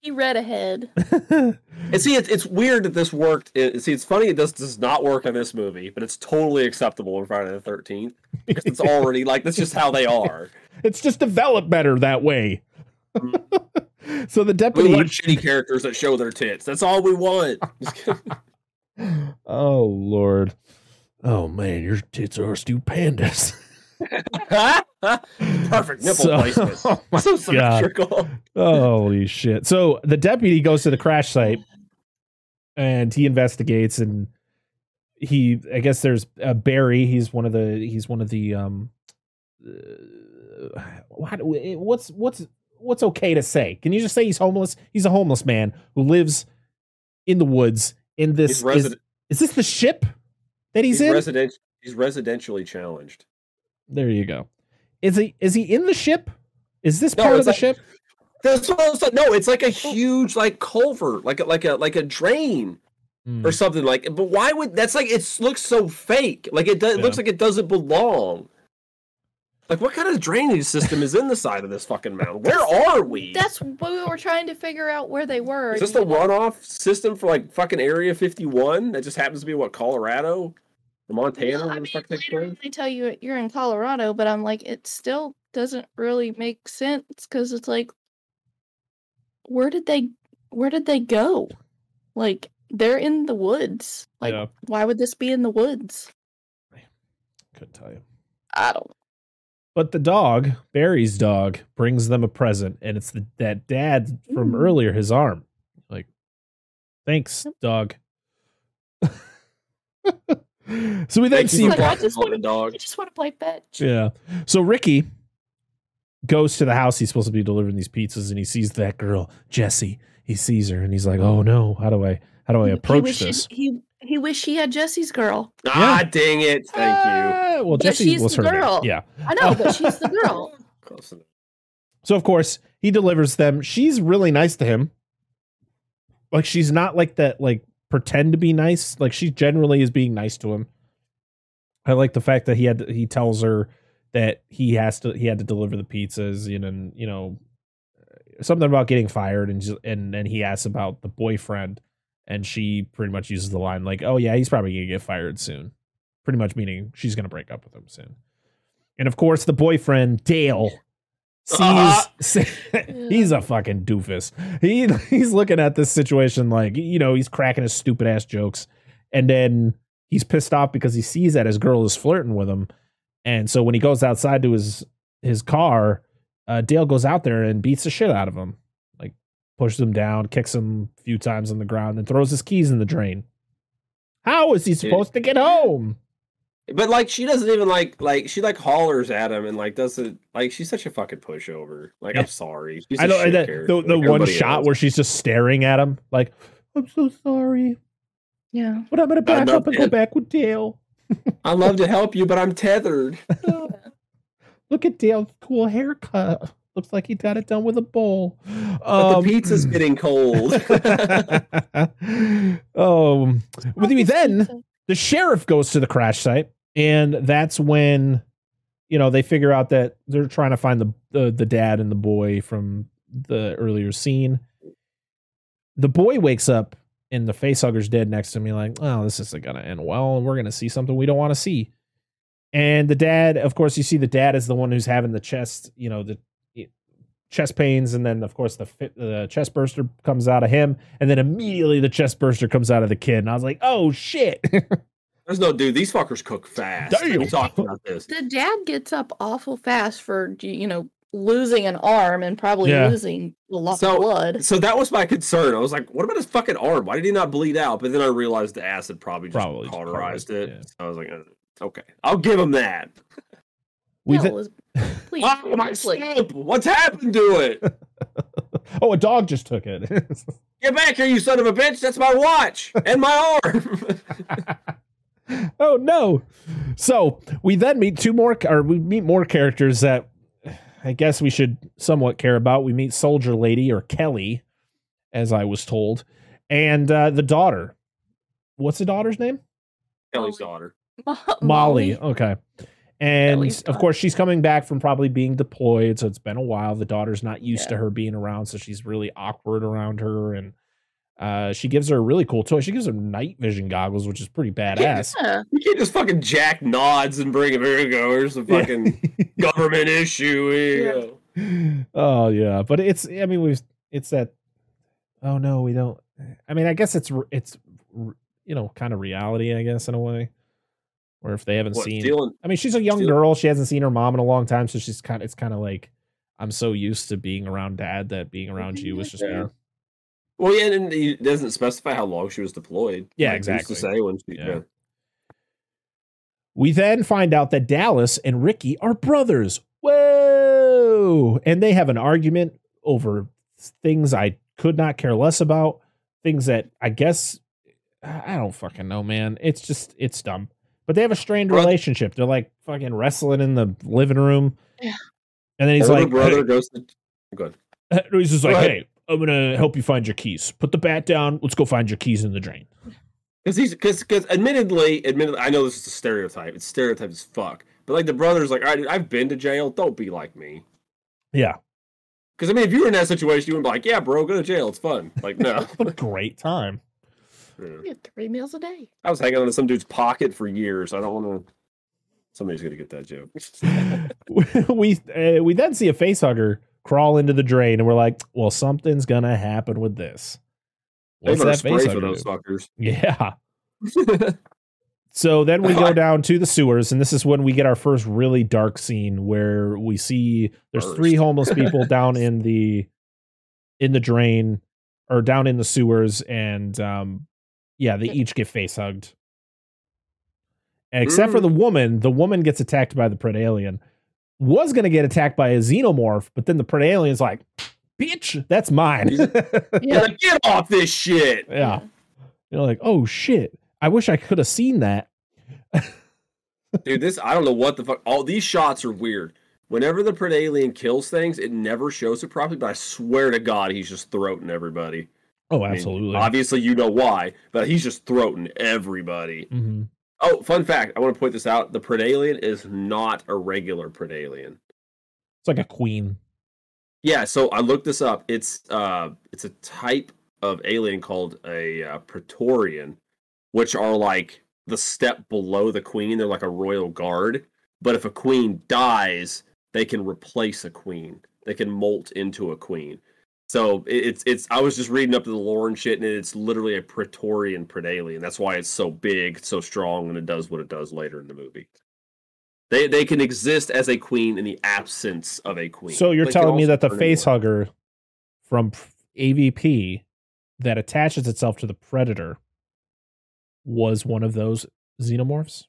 He read ahead. And see, it's, it's weird that this worked. It, see, it's funny it does does not work in this movie, but it's totally acceptable in Friday the Thirteenth because it's already like that's just how they are. it's just developed better that way. so the deputy. We deputy. want shitty characters that show their tits. That's all we want. Oh Lord. Oh man, your tits are stupendous. Perfect nipple So- placement. oh my so God. symmetrical. Holy shit. So the deputy goes to the crash site and he investigates and he I guess there's uh, Barry, he's one of the he's one of the um uh, what, what's what's what's okay to say? Can you just say he's homeless? He's a homeless man who lives in the woods in this is, is this the ship that he's, he's, in? resident, he's residentially challenged. There you go. Is he is he in the ship? Is this No, part of the like- ship? That's what I was like. No, it's like a huge like culvert, like a, like a like a drain Hmm. or something like. But why would that's like it looks so fake? Like it does. It looks like it doesn't belong. Like what kind of drainage system is in the side of this fucking mountain? Where are we? That's what we were trying to figure out where they were. Is this the runoff system for like fucking Area 51 that just happens to be what Colorado or Montana? Well, I the mean, fuck takes later place? they tell you you're in Colorado, but I'm like, it still doesn't really make sense because it's like, where did they, where did they go? Like they're in the woods. Like, Yeah. why would this be in the woods? Couldn't tell you. I don't. But the dog, Barry's dog, brings them a present, and it's the that dad from Ooh. earlier, his arm. Like, thanks, dog. so we then Thank you see, Like, I just wanna- dog. I just want to play fetch. yeah. So Ricky goes to the house. He's supposed to be delivering these pizzas, and he sees that girl, Jessie. He sees her, and he's like, "Oh no, how do I, how do I He- approach he wished this?" He he wished he had Jesse's girl. Ah, dang it! Thank you. Ah, well, But Jessie was the her name. girl. Yeah. I know, but she's the girl. Close enough. So of course he delivers them. She's really nice to him. Like she's not like that like pretend to be nice. Like she generally is being nice to him. I like the fact that he had he tells her that he has to he had to deliver the pizzas and you know something about getting fired and and then he asks about the boyfriend and she pretty much uses the line like oh yeah he's probably to get fired soon. Pretty much meaning she's to break up with him soon. And of course the boyfriend Dale sees Uh-huh. he's a fucking doofus. He he's looking at this situation like you know he's cracking his stupid ass jokes, and then he's pissed off because he sees that his girl is flirting with him, and so when he goes outside to his his car, uh, Dale goes out there and beats the shit out of him, like pushes him down, kicks him a few times on the ground, and throws his keys in the drain. How is he supposed to get home? But like, she doesn't even like like she like hollers at him and like doesn't like she's such a fucking pushover. Like, Yeah. I'm sorry. She's I a know shit the, the, like one shot else. where she's just staring at him, like I'm so sorry. Yeah. But I'm gonna back not up and go back with Dale. I love to help you, but I'm tethered. Look at Dale's cool haircut. Looks like he got it done with a bowl. But Um, the pizza's getting cold. um, with me then the sheriff goes to the crash site, and that's when you know they figure out that they're trying to find the the, the dad and the boy from the earlier scene. The boy wakes up and the facehugger's dead next to me, like, oh, this isn't gonna end well, and we're gonna see something we don't want to see. And the dad, of course, you see the dad is the one who's having the chest, you know, the eh, chest pains, and then of course the the chest burster comes out of him, and then immediately the chest burster comes out of the kid, and I was like, oh shit. There's no dude. These fuckers cook fast. Damn. We talked about this. The dad gets up awful fast for you know losing an arm and probably Yeah. losing a lot So- of blood. So that was my concern. I was like, what about his fucking arm? Why did he not bleed out? But then I realized the acid probably just Probably cauterized cauterized it. it, So I was like, uh, okay, I'll give him that. we Hell th- please, Oh, my seriously. stump! What's happened to it? oh, a dog just took it. Get back here, you son of a bitch! That's my watch and my arm. oh no. So we then meet two more, or we meet more characters that I guess we should somewhat care about. We meet Soldier Lady or Kelly, as I was told, and uh, the daughter. What's the daughter's name? Kelly's daughter. Mo- Molly. Okay. And of course, she's coming back from probably being deployed, so it's been a while. The daughter's not used Yeah. to her being around, so she's really awkward around her. And uh, she gives her a really cool toy. She gives her night vision goggles, which is pretty badass. Yeah. You can't just fucking jack nods and bring him. Here you go. Here's a fucking government issue. Here you go. oh yeah, but it's. I mean, we've. It's that. Oh no, we don't. I mean, I guess it's. It's. You know, kind of reality. I guess in a way. Or if they haven't What, seen. stealing? I mean, she's a young Still- girl. She hasn't seen her mom in a long time, so she's kind of. It's kind of like I'm so used to being around dad that being around you was just Yeah. weird. Well, yeah, and he doesn't specify how long she was deployed. Yeah, Like, exactly. To say when she, Yeah. yeah. We then find out that Dallas and Ricky are brothers. Whoa! And they have an argument over things I could not care less about. Things that I guess I don't fucking know, man. It's just it's dumb. But they have a strained Brother- relationship. They're like fucking wrestling in the living room. Yeah. And then he's Older like, brother hey, goes to. Good. he's just like, Go hey, I'm gonna help you find your keys. Put the bat down. Let's go find your keys in the drain. Because he's because because admittedly, admittedly, I know this is a stereotype. It's stereotype as fuck. But like the brother's like, all right, I've been to jail. Don't be like me. Yeah, Because I mean, if you were in that situation, you wouldn't be like, yeah, bro, go to jail. It's fun. Like, no. what a great time. Yeah. We had three meals a day. I was hanging on to some dude's pocket for years. I don't want to. Somebody's gonna get that joke. we uh, we then see a face hugger crawl into the drain, and we're like, "Well, something's gonna happen with this." They What's better that face for those do? fuckers. Yeah. So then we go down to the sewers, and this is when we get our first really dark scene where we see there's three homeless people down in the in the drain or down in the sewers, and um, yeah, they each get face hugged. And except for Mm. the woman, the woman gets attacked by the pred alien. Was gonna get attacked by a xenomorph, but then the pred alien's like, "Bitch, that's mine." Yeah, like, get off this shit. yeah. You're like, "Oh shit! I wish I could have seen that." Dude, this I don't know what the fuck. All these shots are weird. Whenever the Pred alien kills things, it never shows it properly, but I swear to God, he's just throating everybody. Oh, I mean, absolutely. obviously, you know why, but he's just throating everybody. hmm Oh, fun fact! I want to point this out: the Pred alien is not a regular Pred alien. It's like a queen. Yeah, so I looked this up. It's uh, it's a type of alien called a uh, Praetorian, which are like the step below the queen. They're like a royal guard. But if a queen dies, they can replace a queen. They can molt into a queen. So it's it's. I was just reading up the lore and shit, and it's literally a Praetorian Predalien. That's why it's so big, so strong, and it does what it does later in the movie. They they can exist as a queen in the absence of a queen. So you're They telling me that the turn face hugger from AVP that attaches itself to the predator was one of those xenomorphs,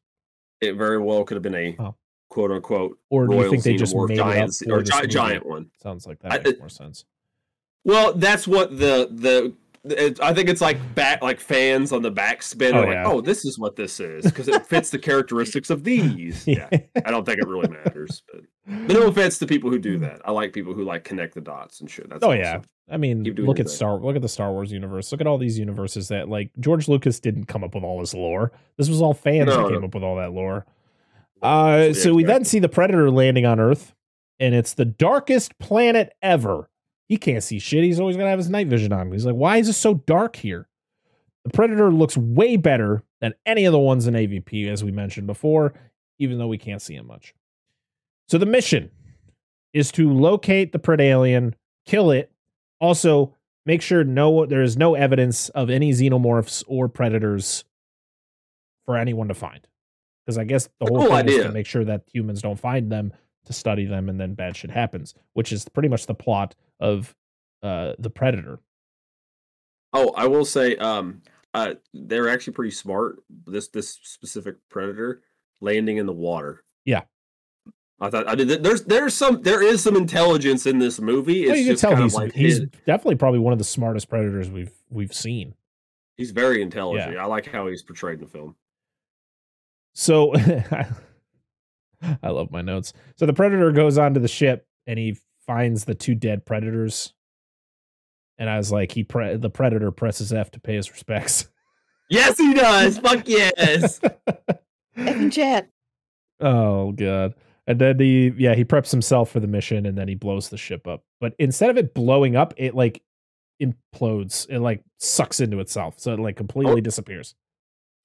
it very well could have been a Oh. quote unquote or do you think they just made giant up or gi- giant one. Sounds like that I- makes more sense. Well, that's what the the. It, I think it's like back like fans on the back spin. Oh, are like, oh, this is what this is because it fits the characteristics of these. Yeah, I don't think it really matters. But, but no offense to people who do that. I like people who like connect the dots and shit. That's Oh awesome. yeah. I mean, look at thing. Star. Look at the Star Wars universe. Look at all these universes that like George Lucas didn't come up with all this lore. This was all fans No, that no. came up with all that lore. Uh, Yeah, so we then see the Predator landing on Earth, and it's the darkest planet ever. He can't see shit. He's always gonna have his night vision on. He's like, why is it so dark here? The Predator looks way better than any of the ones in AVP, as we mentioned before, even though we can't see him much. So the mission is to locate the Pred alien, kill it, also make sure no there is no evidence of any xenomorphs or predators for anyone to find. Because I guess the whole cool thing is to make sure that humans don't find them to study them and then bad shit happens, which is pretty much the plot of uh the predator. Oh, I will say, um, uh, they're actually pretty smart. This this specific predator landing in the water. Yeah. I thought I did. There's there's some there is some intelligence in this movie. It's Well, you can tell kind he's of like he's hid- definitely probably one of the smartest predators we've we've seen. he's very intelligent. Yeah. I like how he's portrayed in the film. So I love my notes. So the predator goes onto the ship and he finds the two dead predators. And I was like, he pre- the predator presses F to pay his respects. Yes, he does. Fuck yes. F and chat. Oh god. And then he yeah, he preps himself for the mission and then he blows the ship up. But instead of it blowing up, it like implodes. It like sucks into itself. So it like completely Oh. disappears.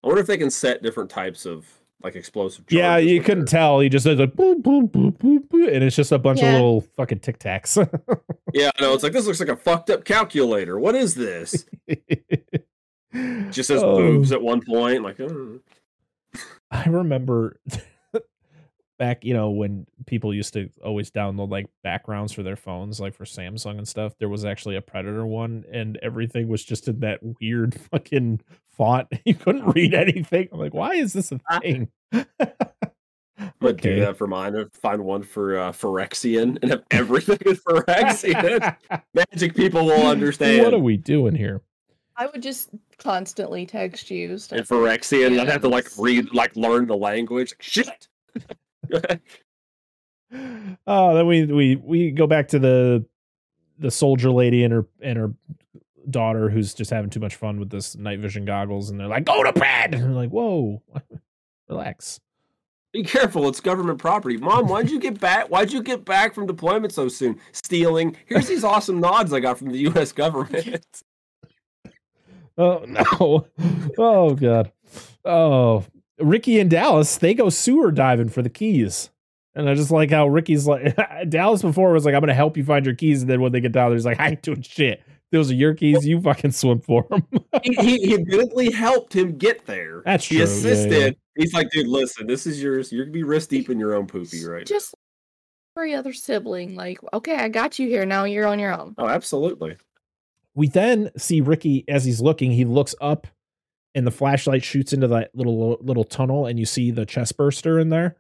I wonder if they can set different types of like explosive. Yeah, you couldn't their- tell. He just does like boop, boop, boop, boop, boop, and it's just a bunch Yeah. of little fucking tic tacs. Yeah, I know. It's like this looks like a fucked up calculator. What is this? Just says Oh. boobs at one point. Like, oh. I remember back, you know, when people used to always download like backgrounds for their phones, like for Samsung and stuff. There was actually a Predator one, and everything was just in that weird fucking font. You couldn't read anything. I'm like, why is this a Ah. thing? I'm gonna do that for mine. Find one for uh, Phyrexian and have everything is Phyrexian. Magic people will understand. What are we doing here? I would just constantly text you. and stuff. Phyrexian, I'd have to like read, like learn the language. Shit. Oh, then we we we go back to the the soldier lady and her and her daughter who's just having too much fun with this night vision goggles, and they're like, "Go to bed!" And I'm like, "Whoa, relax." Be careful, it's government property. Mom, why'd you get back? Why'd you get back from deployment so soon? Stealing. Here's these awesome nods I got from the U.S. government. Oh no! Oh god! Oh, Ricky and Dallas they go sewer diving for the keys, and I just like how Ricky's like Dallas before was like, "I'm gonna help you find your keys," and then when they get down there, he's like, "I ain't doing shit. Those are your keys. You fucking swim for them." he, he, he admittedly helped him get there. That's he true, yeah, assisted. yeah. He's like, dude, listen, this is yours. You're gonna be wrist deep in your own poopy right Just every other sibling, like, okay, I got you here. Now you're on your own. Oh, absolutely. We then see Ricky as he's looking. He looks up, and the flashlight shoots into that little little tunnel, and you see the chest burster in there,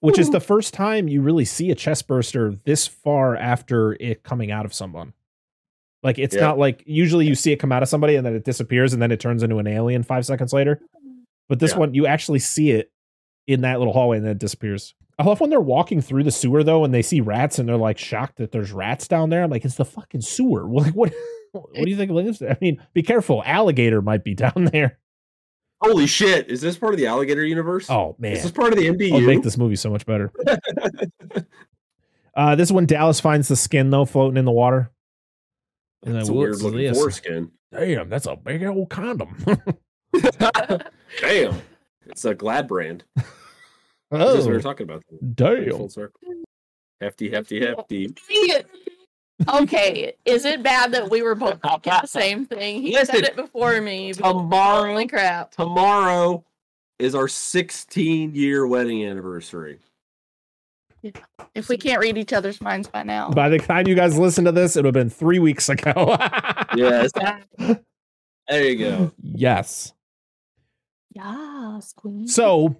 which is the first time you really see a chest burster this far after it coming out of someone. Like it's Yeah. not like usually you see it come out of somebody and then it disappears and then it turns into an alien five seconds later. But this Yeah. one you actually see it in that little hallway and then it disappears. I love when they're walking through the sewer though and they see rats and they're like shocked that there's rats down there. I'm like, it's the fucking sewer. Like what what do you think lives there? I mean, be careful. Alligator might be down there. Holy shit! Is this part of the alligator universe? Oh man. is this part of the MDU? I'll make this movie so much better. uh, this is when Dallas finds the skin though floating in the water. And It's a then, weird looking this?" foreskin. Damn, that's a big old condom. Damn, it's a Glad brand. This is what we were oh, talking about. damn. Full circle. Hefty, hefty, hefty. Dang it. Okay, is it bad that we were both thinking the same thing? He Listen, said it before me. Tomorrow, Holy crap. tomorrow is our 16 year wedding anniversary. If we can't read each other's minds by now. By the time you guys listen to this, it would have been three weeks ago. Yes. There you go. yes. Yes, queen. So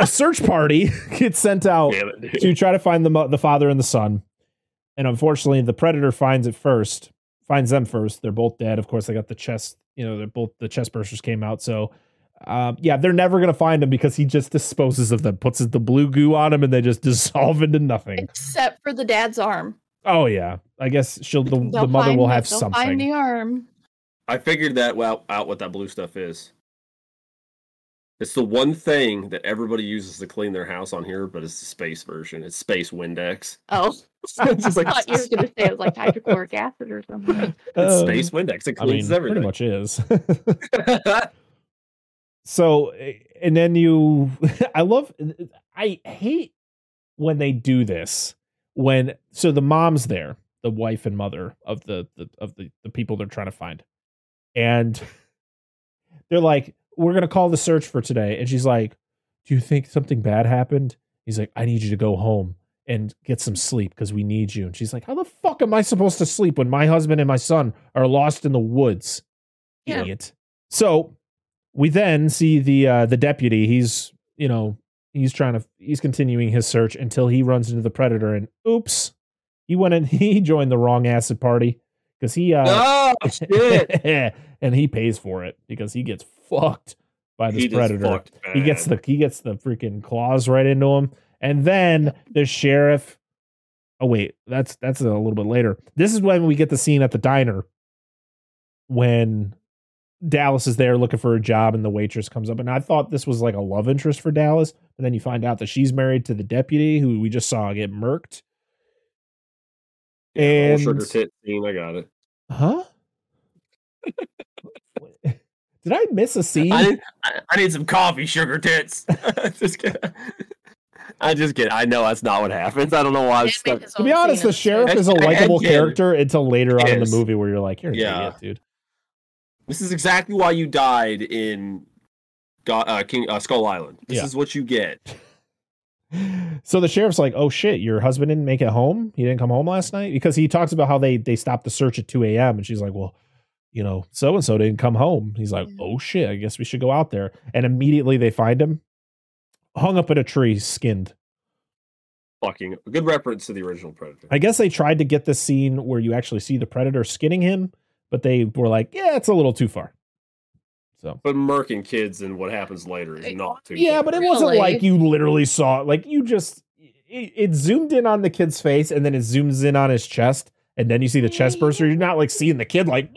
a search party gets sent out it, to try to find the the father and the son. And unfortunately, the predator finds it first, finds them first. They're both dead. Of course, they got the chest. You know, they're both the chest bursters came out. So, um, yeah, they're never gonna find him because he just disposes of them, puts the blue goo on them, and they just dissolve into nothing. Except for the dad's arm. Oh yeah, I guess she'll the, They'll the mother find will have they'll something. Find the arm. I figured that out what that blue stuff is. It's the one thing that everybody uses to clean their house on here, but it's the space version. It's space Windex. Oh, it's just I like thought you were going to say it was like hydrochloric acid or something. it's Uh, space Windex. It I mean, cleans pretty everything. much is. so eh, and then you i love i hate when they do this when so the mom's there the wife and mother of the, the of the the people they're trying to find and they're like we're gonna call the search for today. And she's like do you think something bad happened? He's like i need you to go home and get some sleep because we need you. And she's like how the fuck am i supposed to sleep when my husband and my son are lost in the woods? Yeah. idiot. So we then see the uh the deputy. He's you know he's trying to he's continuing his search until he runs into the predator and oops he went and he joined the wrong acid party because he uh oh shit! and he pays for it because he gets fucked by this He predator he gets the he gets the freaking claws right into him and then the sheriff oh wait that's that's a little bit later this is when we get the scene at the diner when Dallas is there looking for a job, and the waitress comes up. And I thought this was like a love interest for Dallas, but then you find out that she's married to the deputy who we just saw get murked. Yeah, And- sugar tit scene. I got it. Huh? Did I miss a scene? I, need- I, I need some coffee, sugar tits. just kidding. I just get. I know that's not what happens. I don't know why I'm stuck. to be honest, the sheriff is a likable character until later on in the movie where you're like, you're an Yeah. idiot, dude. This is exactly why you died in God, uh, Kong uh, Skull Island. This Yeah. is what you get. So the sheriff's like, "Oh shit, your husband didn't make it home. He didn't come home last night." Because he talks about how they they stopped the search at two a.m. and she's like, "Well, you know, so and so didn't come home." He's like, "Oh shit, I guess we should go out there." And immediately they find him hung up in a tree, skinned. Fucking good reference to the original Predator. I guess they tried to get this scene where you actually see the predator skinning him, but they were like, "Yeah, it's a little too far." So but murking kids and what happens later is not too. yeah, far. but it wasn't Really? like you literally saw like you just it, it zoomed in on the kid's face and then it zooms in on his chest and then you see the chest burster. You're not like seeing the kid like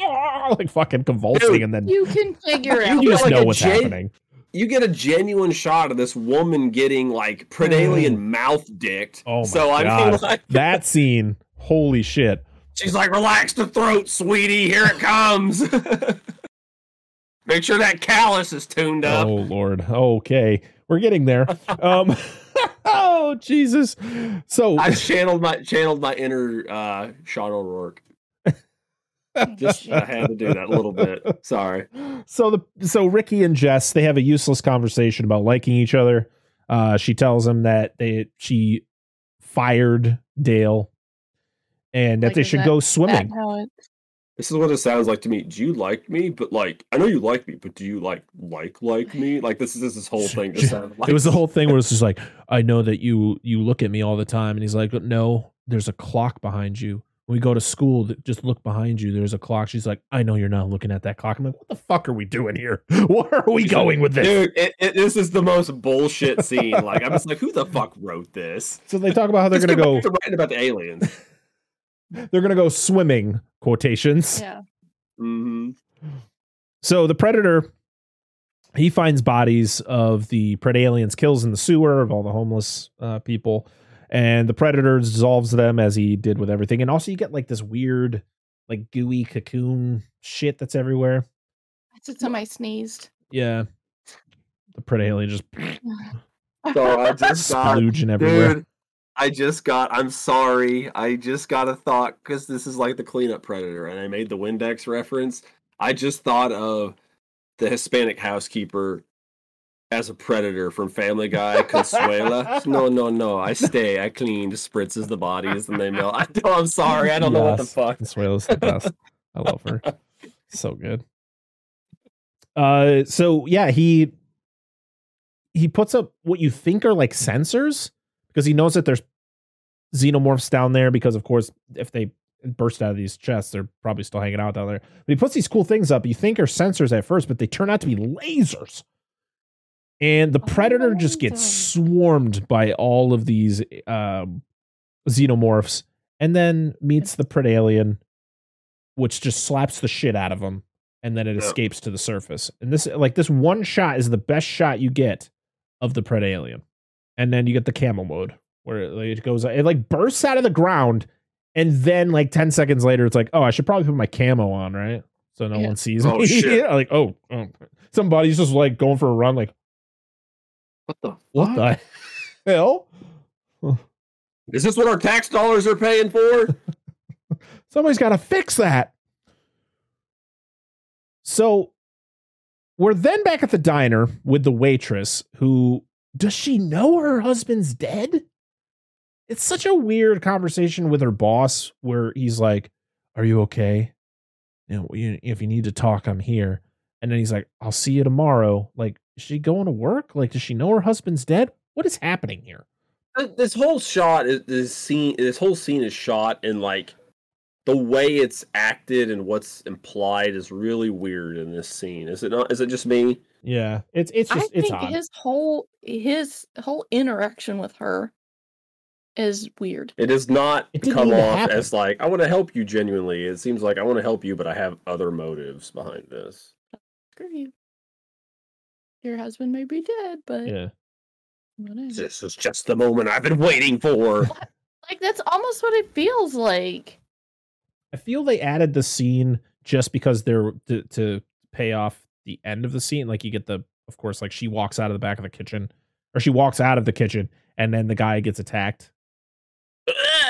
"Ah," like fucking convulsing Dude, and then You can figure You out. you just like know a what's gen- happening. you get a genuine shot of this woman getting like predalien mouth dicked. Oh my so I mean, God. like, That scene, holy shit. she's like, "Relax the throat, sweetie. Here it comes." Make sure that callus is tuned up. Oh lord. Okay. We're getting there. Um Oh Jesus. So I channeled my channeled my inner uh, Sean O'Rourke. Just I had to do that a little bit. Sorry. so the so Ricky and Jess they have a useless conversation about liking each other. Uh, she tells him that they she fired Dale, and that Like, they should that- go swimming. This is what it sounds like to me. Do you like me? But like, I know you like me, but do you like like like me? Like this is this, this whole thing just sounded like it was the whole thing where it's just like, I know that you you look at me all the time, and he's like, No, there's a clock behind you. When we go to school, th- just look behind you. There's a clock. She's like, I know you're not looking at that clock. I'm like, what the fuck are we doing here? Where are we going with this? Dude, it, it, this is the most bullshit scene. Like I'm just like, who the fuck wrote this? So they talk about how they're Let's gonna go. writing about the aliens. They're gonna go swimming. Quotations. yeah. hmm So the predator, he finds bodies of the pred aliens kills in the sewer of all the homeless uh, people, and the predator dissolves them as he did with everything. And also, you get like this weird, like gooey cocoon shit that's everywhere. That's the time I sneezed. Yeah, the predalien just So I just got everywhere. Dude, I just got. I'm sorry. I just got a thought because this is like the cleanup predator, and I made the Windex reference. I just thought of the Hispanic housekeeper as a predator from Family Guy, Consuela. no, no, no. I stay. I clean, spritzes the bodies, and they melt. I know. I'm sorry. I don't know what the fuck. Consuela's the best. I love her. So good. Uh so yeah, he he puts up what you think are like sensors because he knows that there's xenomorphs down there because of course if they burst out of these chests they're probably still hanging out down there. But he puts these cool things up you think are sensors at first but they turn out to be lasers. And the Oh, predator just gets lasers. swarmed by all of these um xenomorphs and then meets the predalien which just slaps the shit out of him and then it Yep. escapes to the surface and this like this one shot is the best shot you get of the predalien and then you get the camo mode where it, like, it goes it like bursts out of the ground and then like 10 seconds later it's like oh i should probably put my camo on right so no Yeah. one sees Oh, me shit. like oh, oh somebody's just like going for a run like What the? what fuck? the hell Is this what our tax dollars are paying for? Somebody's got to fix that. So we're then back at the diner with the waitress who does she know her husband's dead? It's such a weird conversation with her boss where he's like, Are you okay? You know, if you need to talk, I'm here. And then he's like, I'll see you tomorrow. Like, is she going to work? Like, does she know her husband's dead? What is happening here? This whole shot is this scene this whole scene is shot in like the way it's acted and what's implied is really weird in this scene is it not is it just me Yeah, it's it's I just it's think odd. his whole his whole interaction with her is weird. it does not It come off happen. as like i want to help you genuinely it seems like i want to help you but i have other motives behind this screw you. Your husband may be dead, but Yeah. whatever. This is just the moment I've been waiting for. Like that's almost what it feels like. I feel they added the scene just because they're to, to pay off the end of the scene. Like you get the, of course, like she walks out of the back of the kitchen, or she walks out of the kitchen, and then the guy gets attacked.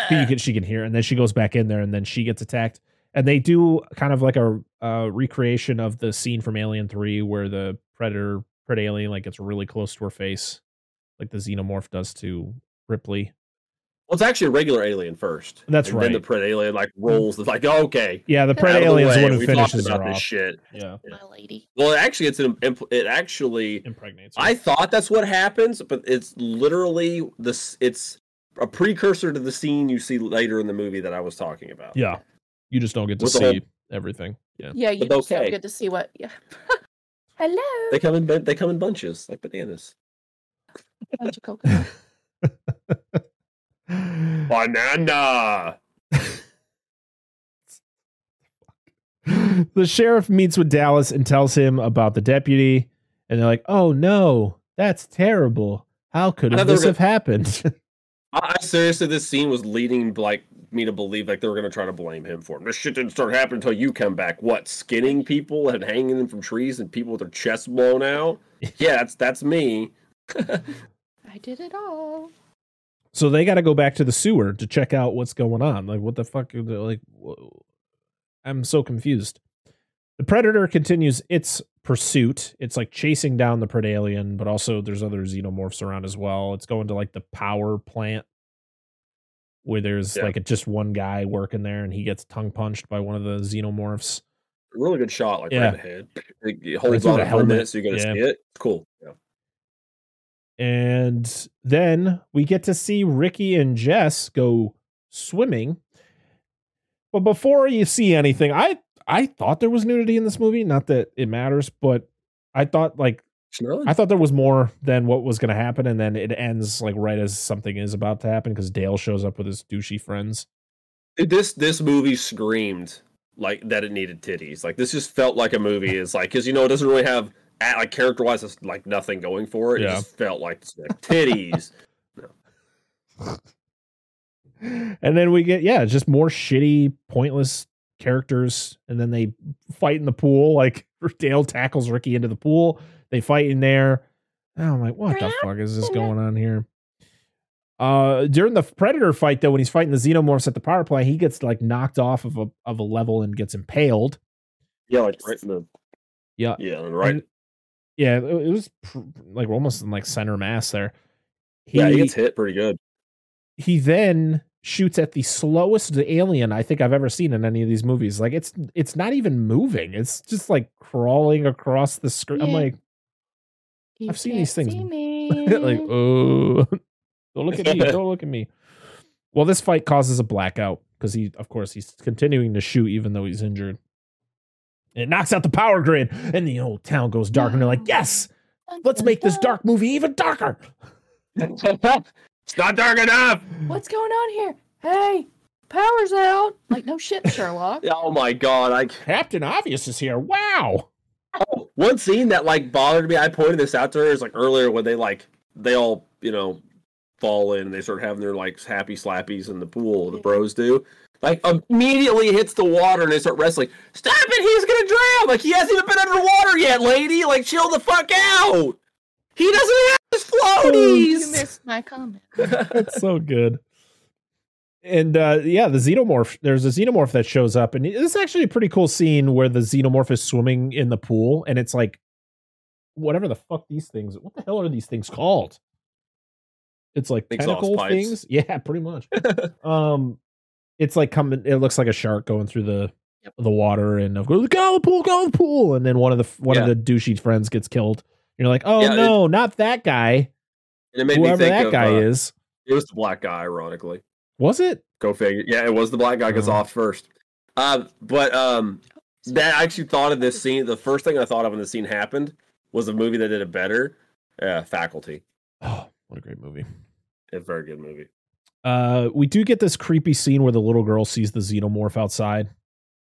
You can, she can hear, and then she goes back in there, and then she gets attacked. And they do kind of like a uh, recreation of the scene from Alien Three, where the predator, pred alien, like gets really close to her face, like the xenomorph does to Ripley. Well, it's actually a regular alien first. That's and Then the right. pred alien like mm. rolls. It's like okay, Yeah, the Out pred out of the alien's the way, one who we talked finishes her about this off. shit. Yeah, My lady. Well, actually, it's an impl- it actually. impregnates. her. I thought that's what happens, but it's literally this. It's a precursor to the scene you see later in the movie that I was talking about. Yeah. You just don't get to With see whole- everything. Yeah. Yeah, you But just don't get to see what. Yeah. Hello. They come in they come in bunches like bananas. Bunch of coconut. Banana. the sheriff meets with Dallas and tells him about the deputy, and they're like, "Oh no, that's terrible. How could I thought they this have happened?" I, I seriously, this scene was leading like me to believe like they were gonna try to blame him for it. This shit didn't start happening until you come back. What? Skinning people and hanging them from trees and people with their chests blown out. Yeah, that's that's me. I did it all. so they got to go back to the sewer to check out what's going on. Like, what the fuck? are they- Like, wh- I'm so confused. The predator continues its pursuit. It's like chasing down the predalien, but also there's other xenomorphs around as well. It's going to like the power plant where there's Yeah. like a, just one guy working there, and he gets tongue punched by one of the xenomorphs. Really good shot, like Yeah. right in the head. It, holds on for a helmet. minute so you're gonna Yeah. see it. Cool. Yeah. And then we get to see Ricky and Jess go swimming. But before you see anything, I I thought there was nudity in this movie. Not that it matters, but I thought like It's I thought there was more than what was going to happen, and then it ends like right as something is about to happen because Dale shows up with his douchey friends. this this movie screamed like that it needed titties. Like this just felt like a movie. Is like because you know it doesn't really have a- like character wise, it's like nothing going for it. It Yeah. just felt like, like titties. and then we get yeah, just more shitty, pointless characters, and then they fight in the pool. Like Dale tackles Ricky into the pool. They fight in there. And I'm like, what the fuck is this going on here? Uh, during the predator fight, though, when he's fighting the xenomorphs at the power plant, he gets like knocked off of a of a level and gets impaled. yeah, like right in the Yeah, yeah, right. And- yeah, it, it was pr- like almost in like center mass there. He, yeah, he gets hit pretty good. he then shoots at the slowest alien I think I've ever seen in any of these movies. Like it's it's not even moving. It's just like crawling across the screen. I'm like, You I've seen these things. see me. like, oh, don't look at me. Don't look at me. Well, this fight causes a blackout because he, of course, he's continuing to shoot even though he's injured. It knocks out the power grid, and the whole town goes dark. And they're like, "Yes, let's make this dark movie even darker." it's not dark enough. What's going on here? Hey, power's out. Like no shit, Sherlock. Oh my god! I Captain Obvious is here. Wow. Oh, one scene that like bothered me. I pointed this out to her is like earlier when they like they all you know fall in and they start having their like happy slappies in the pool. The bros do. Like immediately hits the water and they start wrestling. Stop it! He's gonna drown! Like he hasn't even been underwater yet, lady. Like chill the fuck out. He doesn't have his oh, You floaties. missed my comment. That's so good. And uh, yeah, the xenomorph. There's a xenomorph that shows up, and it's actually a pretty cool scene where the xenomorph is swimming in the pool, and it's like, whatever the fuck these things. What the hell are these things called? It's like Exhaust tentacle pipes. things. Yeah, pretty much. um, it's like coming. It looks like a shark going through the Yep. the water, and of course, go the pool, go the pool, and then one of the one Yeah. of the douchey friends gets killed. You're like, oh Yeah, it- no, not that guy. And it made Whoever me think that of, guy uh, is. It was the black guy, ironically. Was it? Go figure. Yeah, it was the black guy gets Oh. off first. Uh, but um, that I actually thought of this scene. The first thing I thought of when the scene happened was a movie that did it better. Uh, Faculty. Oh, what a great movie. A very good movie. Uh, we do get this creepy scene where the little girl sees the xenomorph outside.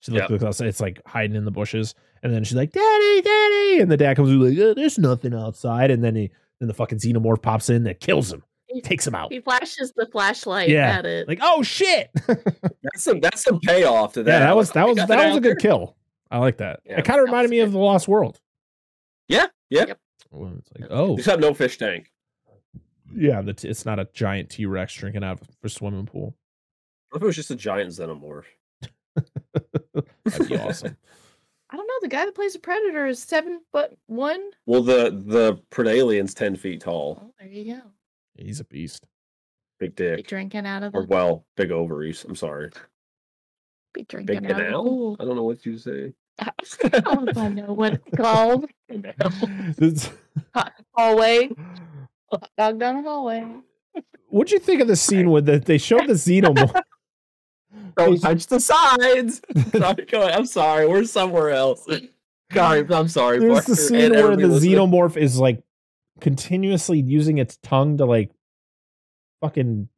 She looks, looks outside. It's like hiding in the bushes, and then she's like, "Daddy, Daddy!" And the dad comes like, "Uh, "There's nothing outside." And then he, then the fucking xenomorph pops in that kills him, takes him out. He flashes the flashlight Yeah, at it. Like, oh shit! That's some that's some payoff to that. that was that was I got that was a good kill. I like that. Yeah. It kind of reminded was me of the Lost World. Yeah, yeah. Yep. Well, It's like, oh Except no fish tank. yeah, the t- it's not a giant T Rex drinking out of a swimming pool. What if it was just a giant xenomorph? That'd be awesome. I don't know. The guy that plays the Predator is seven foot one. Well, the the Predalien's ten feet tall, Oh, there you go. He's a beast. big Be dick, drinking out of or well, big ovaries. I'm sorry, be drinking big out of the canal. I don't know what you say. I don't I know what it's called. This- Hallway. Dog down the hallway. What'd you think of the scene with the they showed the xenomorph? Don't touch the sides. sorry, go ahead. I'm sorry. We're somewhere else. Sorry, I'm sorry. There's Parker, the scene where the everybody listening. xenomorph is like continuously using its tongue to like fucking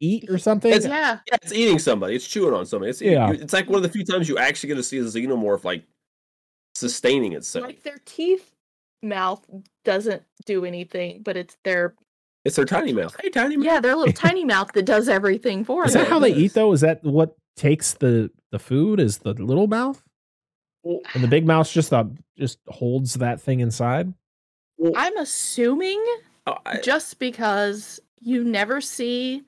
eat or something. It's- Yeah. Yeah, it's eating somebody. It's chewing on somebody. It's Yeah. It's like one of the few times you actually get to see a xenomorph like sustaining itself. Like their teeth mouth doesn't do anything, but it's their It's their tiny mouth. Hey, tiny mouth. yeah, their little tiny mouth that does everything for Is them. Is that how they eat though? Is that what takes the the food? Is the little mouth? And the big mouth just uh, just holds that thing inside? Well, I'm assuming oh, I- just because you never see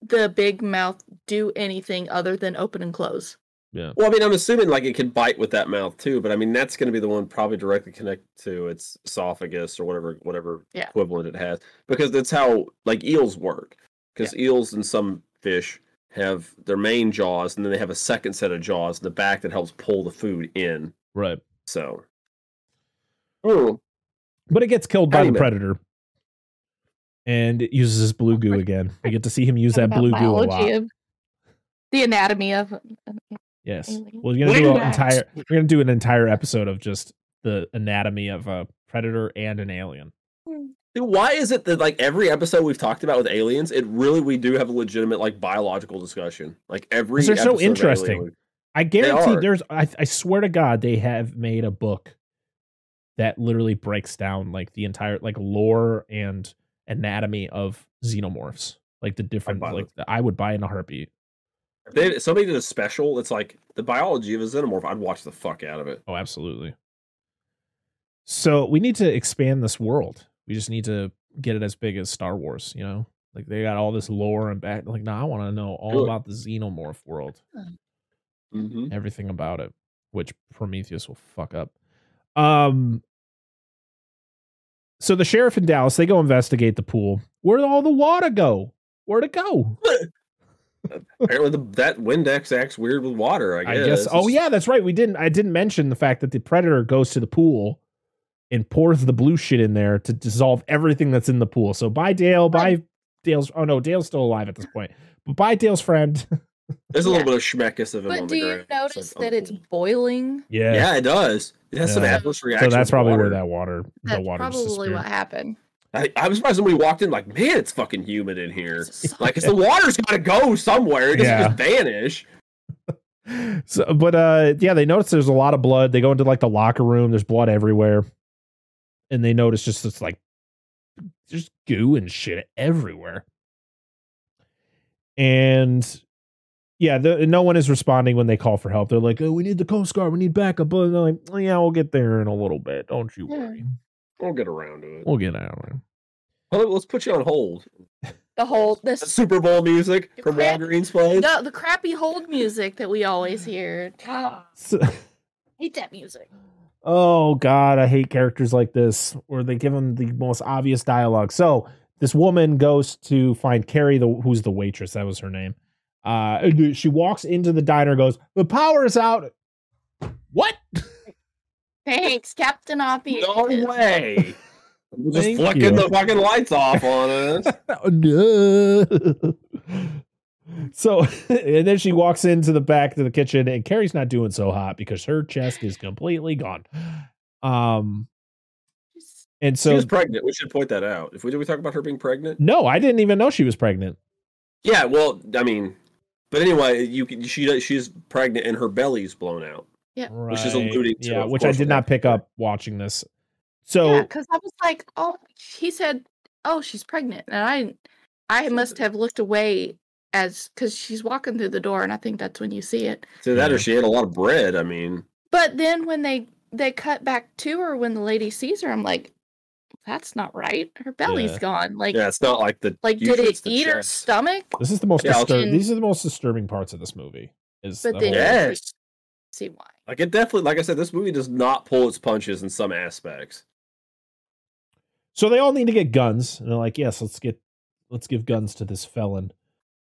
the big mouth do anything other than open and close. Yeah. Well, I mean, I'm assuming like it can bite with that mouth too, but I mean that's going to be the one probably directly connected to its esophagus or whatever whatever Yeah. equivalent it has, because that's how like eels work. Because eels and some fish have their main jaws, and then they have a second set of jaws in the back that helps pull the food in. Right. So, Ooh, But it gets killed by the predator. And it uses his blue goo again. We get to see him use that blue goo a lot. of the anatomy of uh, Yes. Alien. We're gonna do an entire we're gonna do an entire episode of just the anatomy of a predator and an alien. Dude, why is it that like every episode we've talked about with aliens, it really we do have a legitimate like biological discussion. Like every they're so episode of interesting. Alien, I guarantee there's I, I swear to God they have made a book that literally breaks down like the entire like lore and anatomy of xenomorphs. Like the different buy like I would buy in a heartbeat. If they, if somebody did a special, it's like the biology of a xenomorph. I'd watch the fuck out of it. Oh, absolutely. So we need to expand this world. We just need to get it as big as Star Wars, you know? Like they got all this lore and back like now I want to know all Do it. about the xenomorph world. Mm-hmm. everything about it, which Prometheus will fuck up. Um so the sheriff in Dallas, they go investigate the pool. Where'd all the water go? Where'd it go? Apparently, the, that Windex acts weird with water. I I guess. guess. Oh yeah, that's right. We didn't. I didn't mention the fact that the predator goes to the pool and pours the blue shit in there to dissolve everything that's in the pool. So bye Dale. Bye Dale's. Oh no, Dale's still alive at this point. But bye Dale's friend. There's a Yeah. little bit of schmeckus of him on But the do you ground. Notice like, that it's oh. boiling? yeah. Yeah, it does. It has some Yeah. adverse reaction. So that's probably water. where that water, the That's water just probably what happened. I, I was surprised somebody walked in like, man, it's fucking humid in here. It's Like, 'cause the water's got to go somewhere. It doesn't Yeah. just vanish. So, but uh, yeah, they notice there's a lot of blood. They go into like the locker room. There's blood everywhere, and they notice just it's like just goo and shit everywhere. And yeah, the, no one is responding when they call for help. They're like, "Oh, we need the Coast Guard. We need backup." But they're like, "Oh, "Yeah, we'll get there in a little bit. Don't you Yeah. worry. We'll get around to it. We'll get out of there." Well, let's put you on hold. The whole The this Super Bowl music from Crap. Walgreens plays. the, the crappy hold music that we always hear. Ah. So- hate that music. Oh God, I hate characters like this where they give them the most obvious dialogue. So this woman goes to find Carrie, the who's the waitress. That was her name. Uh, she walks into the diner, goes, "The power is out." What? Thanks, Captain Obvious. No way. We're just Thank flicking you. the fucking lights off on us. So, and then she walks into the back to the kitchen, and Carrie's not doing so hot because her chest is completely gone. Um, and she so was pregnant. We should point that out. If we did we talk about her being pregnant? no, I didn't even know she was pregnant. Yeah, well, I mean, But anyway, you can she she's pregnant and her belly's blown out. Yeah. Which is alluding to, yeah, which I did not pick up watching this. So Yeah, because I was like, oh, he said, oh, she's pregnant, and I, I must have looked away as because she's walking through the door, and I think that's when you see it. So that or she had a lot of bread. I mean, But then when they they cut back to her when the lady sees her, I'm like, that's not right. Her belly's Yeah. gone. Like, yeah, it's not like the like did usually it it's the eat her chest. stomach? this is the most Yeah, I'll- disturb- these are the most disturbing parts of this movie. Is But the then- whole- Yes. See why? Like it definitely, like I said, this movie does not pull its punches in some aspects. So they all need to get guns, and they're like, "Yes, let's get, let's give guns to this felon."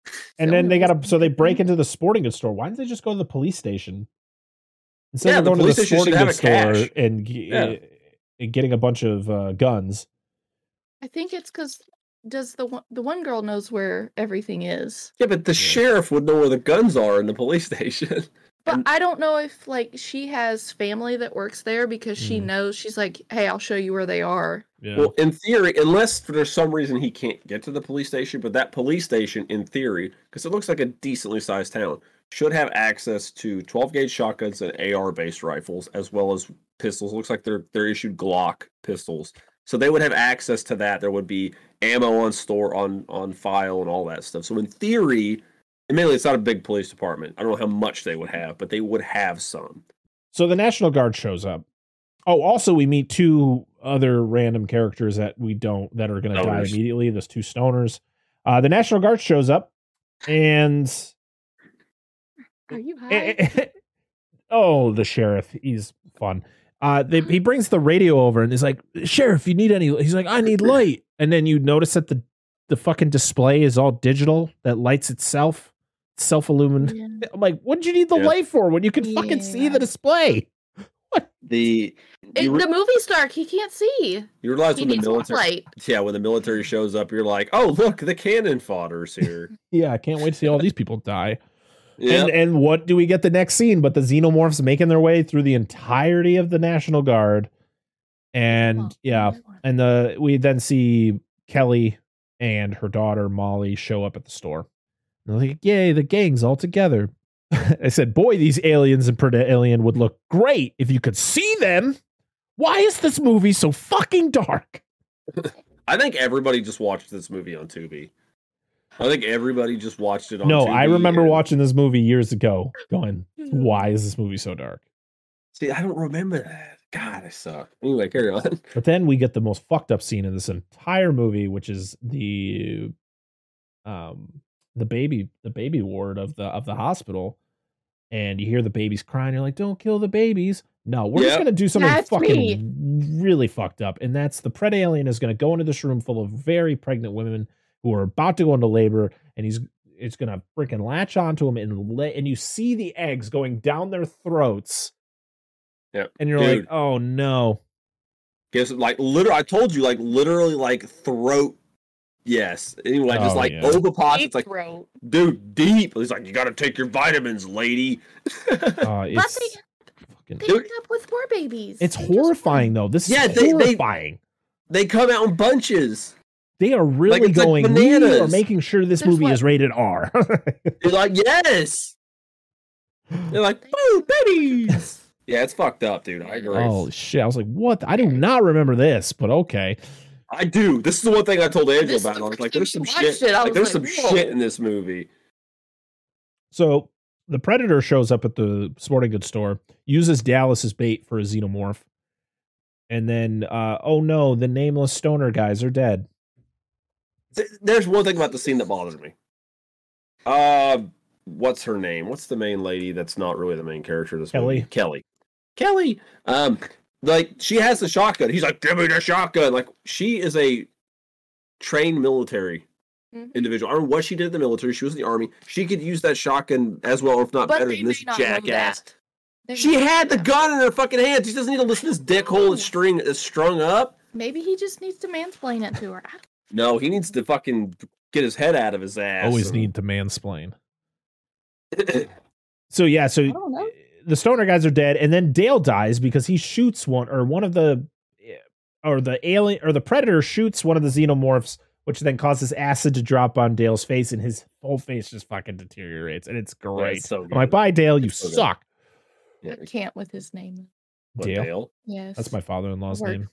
And then they got to, so they break into the sporting goods store. Why didn't they just go to the police station instead Yeah, of the going to police the station sporting have goods a store cache. and, g- Yeah. And getting a bunch of uh, guns? I think it's because does the one the one girl knows where everything is, Yeah, but the sheriff would know where the guns are in the police station. but And- I don't know if like she has family that works there because she Mm. knows she's like, hey, I'll show you where they are. Yeah. Well, in theory, unless for there's some reason he can't get to the police station, but that police station, in theory, because it looks like a decently sized town, should have access to 12 gauge shotguns and AR based rifles, as well as pistols. Looks like they're they're issued Glock pistols, so they would have access to that. There would be ammo on store on on file and all that stuff. So in theory, admittedly, it's not a big police department. I don't know how much they would have, but they would have some. So the National Guard shows up. Oh, also we meet two other random characters that we don't that are going to die immediately. Those two stoners. Uh, the National Guard shows up, and Are you eh, eh, high? Eh, oh, the sheriff, he's fun. Uh, they, he brings the radio over and he's like, "Sheriff, you need any?" He's like, "I need light." And then you notice that the the fucking display is all digital that lights itself, self illumined. Yeah. I'm like, what did you need the Yeah. light for when you can fucking see the display? What The It- you, re- the movie's dark. He can't see. you realize He when the military light. Yeah, when the military shows up, you're like, "Oh, look, the cannon fodder's here." Yeah, I can't wait to see all these people die. Yeah, And and what do we get the next scene? But the xenomorphs making their way through the entirety of the National Guard, and Oh, yeah, and the we then see Kelly and her daughter Molly show up at the store. And they're like, "Yay, the gang's all together." I said, "Boy, these aliens and Predator Alien would look great if you could see them." Why is this movie so fucking dark? I think everybody just watched this movie on Tubi. I think everybody just watched it on. No, Tubi I remember and- watching this movie years ago, going, "Why is this movie so dark?" See, I don't remember that. God, I suck. Anyway, carry on. But then we get the most fucked up scene in this entire movie, which is the um the baby the baby ward of the of the hospital. And you hear the babies crying, you're like, Don't kill the babies. No, we're just gonna do something That's fucking really fucked up. And that's the pred alien is gonna go into this room full of very pregnant women who are about to go into labor, and he's it's gonna freaking latch onto them and let and you see the eggs going down their throats. Yep. And you're like, oh no. Guess like literally, I told you, like literally, like throat. Yes. Anyway, just Oh, like yeah. Ovipots. It's like, throat. dude, deep. He's like, you got to take your vitamins, lady. Uh, But it's they, fucking they Dude. end up with more babies. It's They horrifying won. though. This Yeah, is they- they- horrifying. they come out in bunches. They, are really it's like going. we are making sure this There's movie what- is rated R. You're like, yes. They're like, boo, babies. yeah, it's fucked up, dude. I agree. oh shit! I was like, what? I do not remember this, but okay. I do. This is the one thing I told Angela This about. I was like, there's some shit. Like, there's like, some "Whoa." shit in this movie. So the predator shows up at the sporting goods store, uses Dallas as bait for a xenomorph, and then, uh, oh no, the nameless stoner guys are dead. Th- There's one thing about the scene that bothers me. Uh, what's her name? What's the main lady that's not really the main character of this Kelly. movie? Kelly. Kelly. Um, like she has the shotgun. He's like, "Give me the shotgun!" Like she is a trained military Mhm. individual. I don't know what she did in the military. She was in the army. She could use that shotgun as well, if not But better than this jackass. She may had the not. gun in her fucking hand. She doesn't need to listen to this dickhole that's string is strung up. Maybe he just needs to mansplain it to her. I don't- No, he needs to fucking get his head out of his ass. Always and- need to mansplain. So yeah, so I don't know. the stoner guys are dead, and then Dale dies because he shoots one or one of the or the alien or the predator shoots one of the xenomorphs which then causes acid to drop on Dale's face, and his whole face just fucking deteriorates, and it's great. so I'm like, good. bye, Dale, you so suck. Yeah, I can't with his name. Dale. Dale? Yes. That's my father-in-law's Work. name.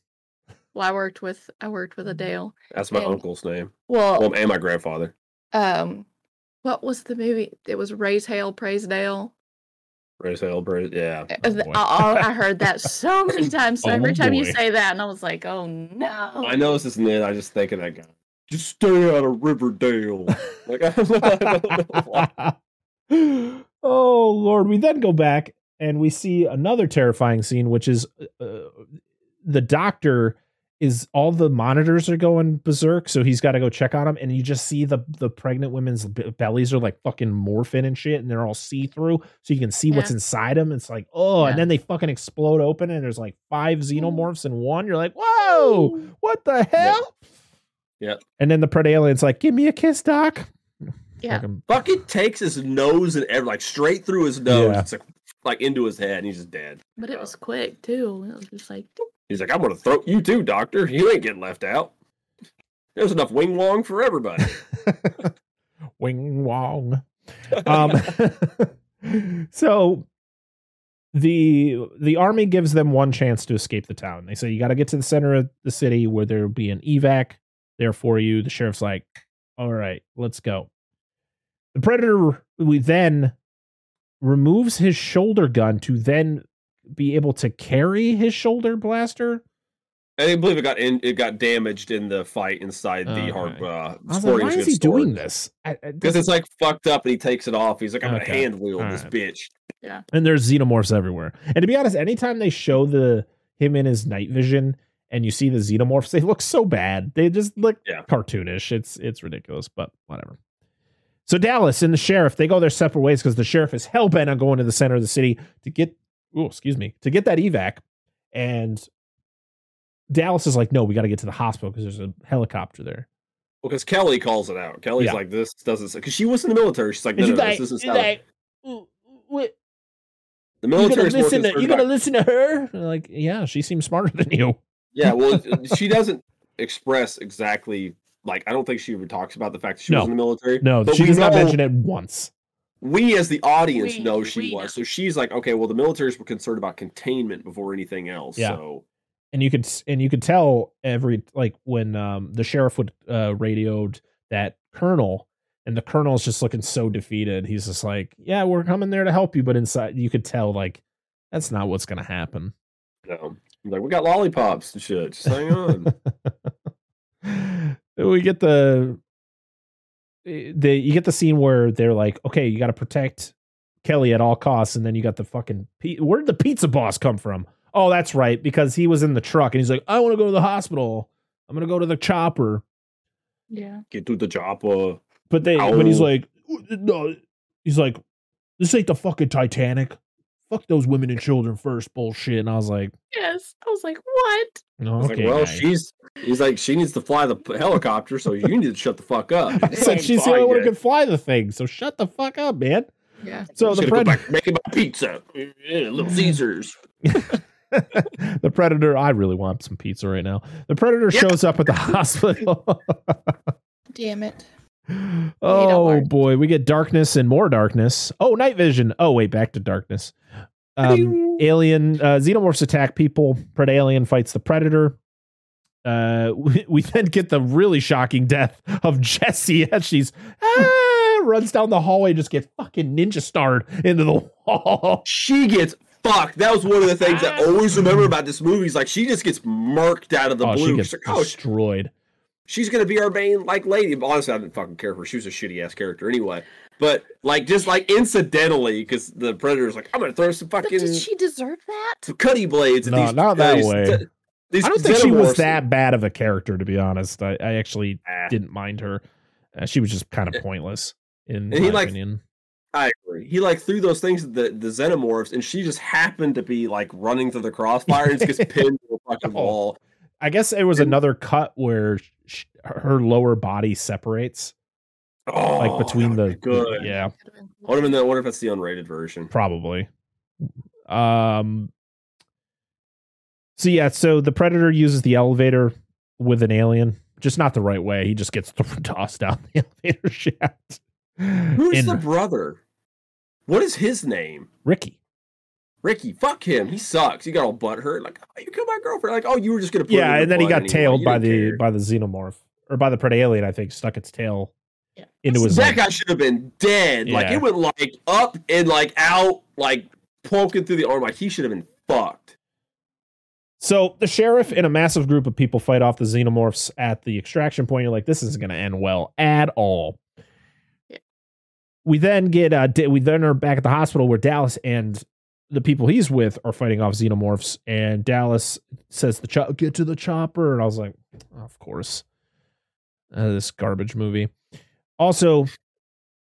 Well, I worked with I worked with a Dale. That's my And- uncle's name. Well, Well, and my grandfather. um, what was the movie? It was Raise Hail, Praise Dale. Raise hell, praise. Yeah. Uh, Oh. I, I heard that so many times. So Oh, every time you say that, and I was like, oh no. I know this isn't it. I just think of that guy. Just stay out of Riverdale. like I don't know why. oh Lord! We then go back and we see another terrifying scene, which is uh, the doctor is all the monitors are going berserk, so he's got to go check on them, and you just see the the pregnant women's b- bellies are like fucking morphine and shit, and they're all see through, so you can see what's inside them. It's like oh, and then they fucking explode open, and there's like five xenomorphs in one. You're like, whoa, what the hell? Yeah. And then the Predalien's like, give me a kiss, doc. Yeah. Fucking- Fucking takes his nose and ev- like straight through his nose. Yeah. It's like like into his head, and he's just dead. But it was quick too. It was just like He's like, I'm gonna throw you too, Doctor. You ain't getting left out. There's enough wing wong for everybody. Wing Wong. Um, so the the army gives them one chance to escape the town. They say you got to get to the center of the city where there'll be an evac there for you. The sheriff's like, "All right, let's go." The predator we then removes his shoulder gun to then be able to carry his shoulder blaster. I believe it got in, it got damaged in the fight inside the Okay. hard. Uh, I was like, why is he store. doing this? I- I- Because it's like fucked up, and he takes it off. He's like, I'm Okay. gonna hand wield All this right. bitch. Yeah. And there's xenomorphs everywhere. And to be honest, anytime they show the him in his night vision and you see the xenomorphs, they look so bad. They just look Yeah. cartoonish. It's it's ridiculous, but whatever. So Dallas and the sheriff, they go their separate ways because the sheriff is hell bent on going to the center of the city to get oh, excuse me, to get that evac. And Dallas is like, no, we got to get to the hospital because there's a helicopter there. Well, because Kelly calls it out. Kelly's Yeah. like, this doesn't. Because she was in the military. She's like, no, no, no, like, this doesn't she's like, what? the You gonna military more listen to you gonna listen to her? Like, yeah, she seems smarter than you. Yeah, well, she doesn't express exactly. Like, I don't think she ever talks about the fact that she No. was in the military. No, but she does not mention it once. We, as the audience, We- know she was. know. So she's like, okay, well, the militaries were concerned about containment before anything else. Yeah. So And you could and you could tell every like when um the sheriff would uh radioed that colonel and the colonel's just looking so defeated. He's just like, "Yeah, we're coming there to help you," but inside you could tell like that's not what's going to happen. you know, like we got lollipops and shit. Just hang on. we get the the you get the scene where they're like, okay, you got to protect Kelly at all costs, and then you got the fucking where did the pizza boss come from? Oh, that's right, because he was in the truck and he's like, I want to go to the hospital. I'm gonna go to the chopper, yeah. Get to the chopper. but they but he's like, no, he's like, this ain't the fucking Titanic. Fuck those women and children first bullshit. And I was like, Yes. I was like, what? no, I was okay, like, well, guy. she's. He's like, she needs to fly the helicopter, so you need to shut the fuck up. I said she's the only one who can fly the thing, so shut the fuck up, man. Yeah. So Just the gonna predator, making my pizza. Yeah, Little Caesars. the predator. I really want some pizza right now. The predator Yeah. shows up at the hospital. Damn it. Oh boy, we get darkness and more darkness. Oh, night vision. Oh wait, back to darkness. Um, alien uh, xenomorphs attack people. Pred alien fights the predator. Uh, we, we then get the really shocking death of Jessie as she's ah, runs down the hallway, just gets fucking ninja starred into the wall. she gets fucked. That was one of the things I always remember about this movie. Is like she just gets murked out of the oh, blue. she gets like, oh, destroyed. She's gonna be our main like lady. But honestly, I didn't fucking care for her. She was a shitty ass character anyway. But like just like incidentally, because the predator's like, I'm gonna throw some But fucking did she deserve that? some cutty blades. At No, these, not that these- way. these I don't think she was that bad of a character, to be honest. I, I actually Ah, didn't mind her. Uh, she was just kind of pointless, in And he, my like, opinion. I agree. He like threw those things at the the xenomorphs, and she just happened to be like running through the crossfire and just gets pinned to a fucking Oh. wall. I guess it was and- another cut where sh- her lower body separates, Oh, like between the be good. yeah, Could've I wonder, if that- I wonder if that's the unrated version. probably. Um. So yeah, so the predator uses the elevator with an alien, just not the right way. He just gets tossed down the elevator shaft. Who's In- the brother? What is his name? Ricky? Ricky. Fuck him. He sucks. He got all butt hurt. Like, oh, you killed my girlfriend. Like, oh, you were just gonna. Put it in Yeah, and then he got anyway. tailed by the care. by the xenomorph or by the predalien. I think stuck its tail Yeah. into his. that leg. guy should have been dead. Like it went like up and like out, like poking through the arm. Like he should have been fucked. So the sheriff and a massive group of people fight off the xenomorphs at the extraction point. You're like, this isn't going to end well at all. Yeah. We then get uh, Da- we then are back at the hospital where Dallas and the people he's with are fighting off xenomorphs, and Dallas says the chop get to the chopper, and I was like, of course, uh, this garbage movie. Also,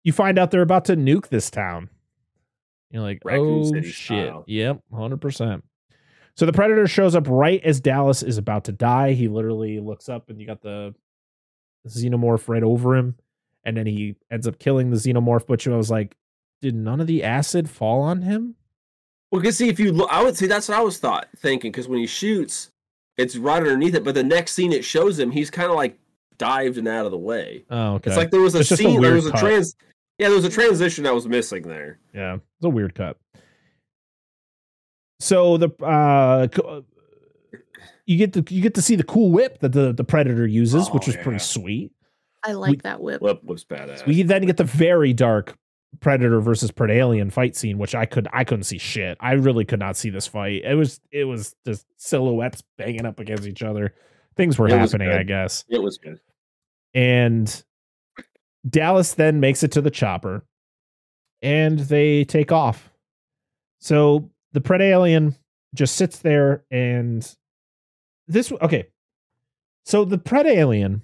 you find out they're about to nuke this town. You're like, Raccoon oh City shit, style. yep, hundred percent. So the predator shows up right as Dallas is about to die. He literally looks up and you got the xenomorph right over him. And then he ends up killing the xenomorph. But I was like, did none of the acid fall on him? Well, because see, if you look, I would say that's what I was thought thinking. Because when he shoots, it's right underneath it. But the next scene it shows him, he's kind of like dived and out of the way. Oh, okay. It's like there was a It's just a scene, there weird was a cut. trans. Yeah, there was a transition that was missing there. yeah, it's a weird cut. So the uh you get to you get to see the cool whip that the, the predator uses, which Oh, was pretty sweet. I like that whip. Whip was badass. We then get the very dark predator versus predalien fight scene, which I could I couldn't see shit. I really could not see this fight. It was it was just silhouettes banging up against each other. Things were It happening. I guess. it was good. And Dallas then makes it to the chopper and they take off. So the predalien just sits there and this okay. So the predalien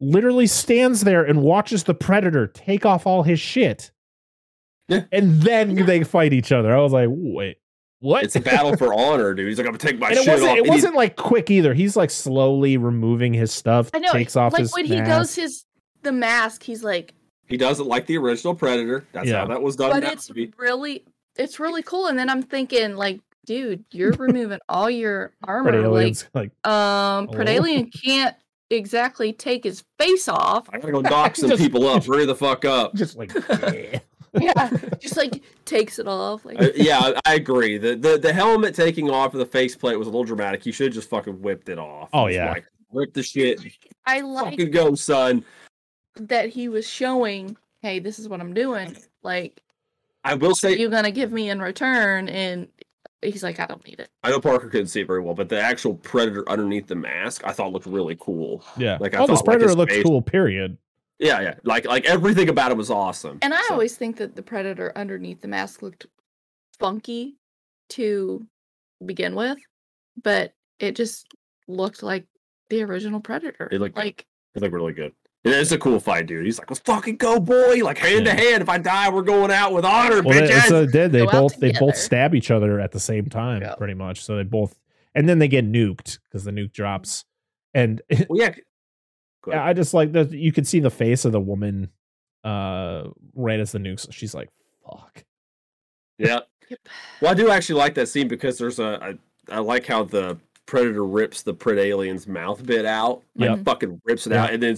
literally stands there and watches the predator take off all his shit. Yeah. And then they fight each other. I was like, wait, what? It's a battle for honor, dude. He's like, I'm gonna take my and it shit wasn't off. it and wasn't like quick either. He's like slowly removing his stuff, I know. takes off like his when he mask. goes his the mask, he's like, He does it like the original Predator. That's Yeah. how that was done. but it's movie. really it's really cool. And then I'm thinking, like, dude, you're removing all your armor. Predalien's like, Like, um, Hello? Predalien can't exactly take his face off. I gotta go knock some Just- people up. Hurry the fuck up. just like eh. Yeah, just like takes it off. Like, Uh, yeah, I- I agree. The, the the helmet taking off of the faceplate was a little dramatic. You should have just fucking whipped it off. Oh, yeah. like, rip the shit. I like Fucking go, son. that he was showing, hey, this is what I'm doing. Like, I will say, you're gonna give me in return? And he's like, I don't need it. I know Parker couldn't see it very well, but the actual predator underneath the mask, I thought looked really cool. yeah. Like, I oh, this thought, like, predator his looks face- cool. Period. Yeah, yeah. Like like everything about it was awesome. And I So, always think that the predator underneath the mask looked funky to begin with, but it just looked like the original predator. It looked- like it looked really good. And it's a cool fight, dude. He's like, "Let's fucking go, boy! Like hand Yeah. to hand. If I die, we're going out with honor, Well, they, bitches." so they, they Go both they both stab each other at the same time, Yeah. pretty much. So they both, and then they get nuked because the nuke drops, and well, yeah. Go ahead. I just like that you could see the face of the woman, uh, right as the nukes. She's like, "Fuck." Yeah. Yep. Well, I do actually like that scene because there's a. I, I like how the predator rips the pred alien's mouth bit out. Like Yeah. fucking rips it Yeah. out and then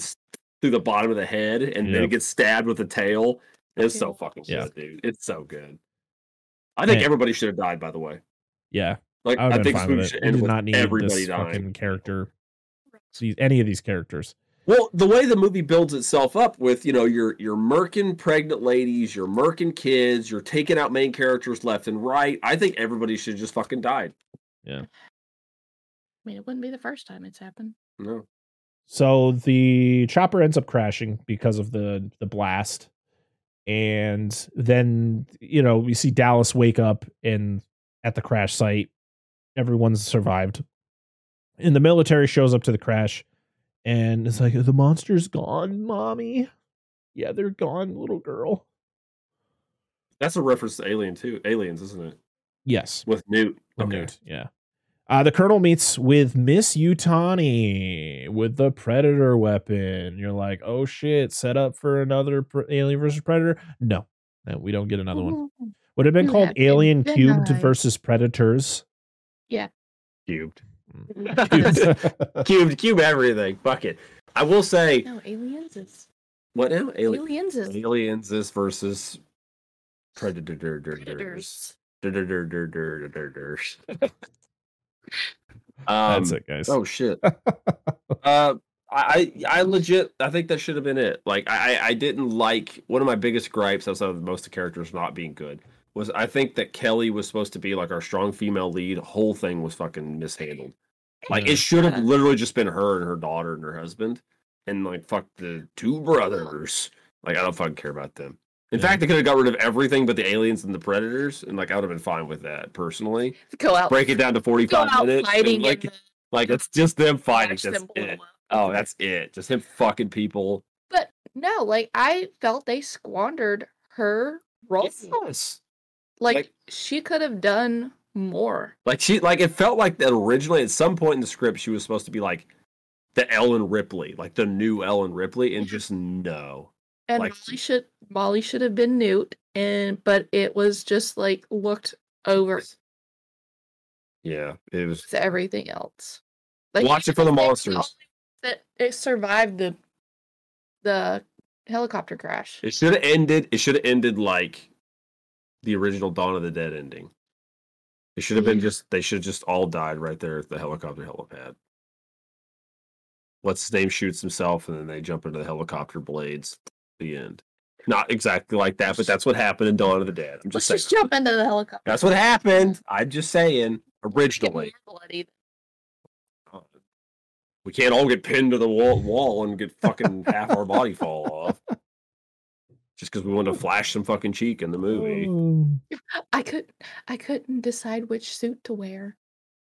through the bottom of the head, and then it gets stabbed with the tail. It's so fucking Yeah. good, dude. It's so good. I think Man. everybody should have died. By the way, Yeah, like I I, would have been think this movie should We end with not need everybody this dying. fucking character, these, any of these characters. Well, the way the movie builds itself up with, you know, your your murking pregnant ladies, your murking kids, you're taking out main characters left and right. I think everybody should just fucking died. Yeah. I mean, it wouldn't be the first time it's happened. No. So the chopper ends up crashing because of the the blast. And then, you know, we see Dallas wake up in at the crash site. Everyone's survived. And the military shows up to the crash and it's like, the monster's gone, mommy. Yeah, they're gone, little girl. That's a reference to Alien too. Aliens, isn't it? Yes. With Newt. The Okay. Newt, yeah. Uh, the colonel meets with Miss Yutani with the Predator weapon. You're like, oh shit, set up for another pre- Alien versus Predator? No, no, we don't get another one. Would it have been called have been Alien Cubed denied. versus Predators? Yeah. Cubed. Cubed, cube everything. Fuck it. I will say No, aliens is what now? Ali- aliens is aliens is versus predator predators. um, That's it, guys. Oh shit. uh, I I legit I think that should have been it. Like I I didn't like one of my biggest gripes outside of most of the characters not being good was I think that Kelly was supposed to be like our strong female lead. Whole thing was fucking mishandled. Like it should have literally just been her and her daughter and her husband, and like fuck the two brothers. Like I don't fucking care about them. In Yeah. fact, they could have got rid of everything but the aliens and the predators, and like I would have been fine with that personally. Go out, Break it down to forty-five go out minutes. fighting like the like it's just them fighting. watch That's them it. Oh, that's it. Just him fucking people. But no, like I felt they squandered her role. Yes. Like, Like- she could have done more. Like she like it felt like that originally at some point in the script she was supposed to be like the Ellen Ripley, like the new Ellen Ripley, and just no. And Like- Molly should Molly should have been Newt, and but it was just like looked over Yeah, it was everything else. Like Watch it for the monsters. That it survived the the helicopter crash. it should have ended it should have ended like the original Dawn of the Dead ending. It should have been just they should have just all died right there at the helicopter helipad. What's his name shoots himself and then they jump into the helicopter blades. At the end. Not exactly like that, but that's what happened in Dawn of the Dead. I'm Let's just saying. just jump into the helicopter. That's what happened. I'm just saying. Originally, uh, we can't all get pinned to the wall, wall and get fucking half our body fall off just because we want to flash some fucking cheek in the movie. Um, I could I couldn't decide which suit to wear.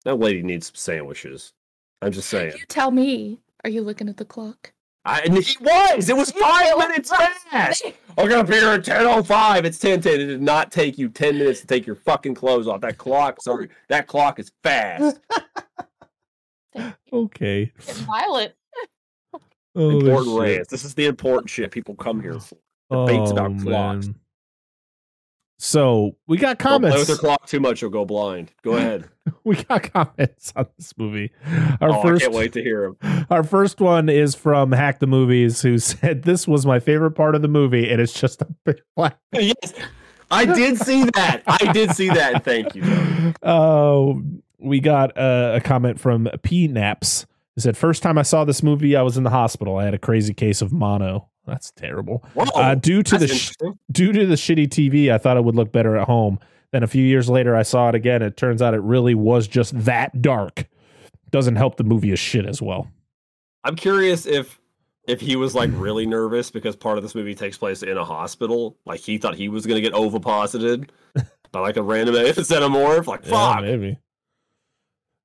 That lady needs some sandwiches. I'm just saying. You tell me. Are you looking at the clock? I, and it was. It was five minutes fast. I got up here at ten oh five. It's ten ten. It did not take you ten minutes to take your fucking clothes off. That clock, sorry, that clock is fast. okay. Violet. Oh, important shit. rants. This is the important shit people come here for. Debates about clocks. Oh, man. So we got Don't play with comments. the clock too much, you'll go blind. Go ahead. We got comments on this movie. Our oh, first, I can't wait to hear him. our first one is from Hack the Movies, who said this was my favorite part of the movie, and it's just a big black. yes, I did see that. I did see that. Thank you. Oh, we got uh, a comment from P Naps. He said, First time I saw this movie, I was in the hospital. I had a crazy case of mono. That's terrible. Uh, due to that's the sh- due to the shitty TV, I thought it would look better at home. Then a few years later, I saw it again. It turns out it really was just that dark. Doesn't help the movie as shit as well. I'm curious if if he was like really nervous because part of this movie takes place in a hospital. Like he thought he was gonna get oviposited by like a random xenomorph. Like Yeah, fuck. maybe.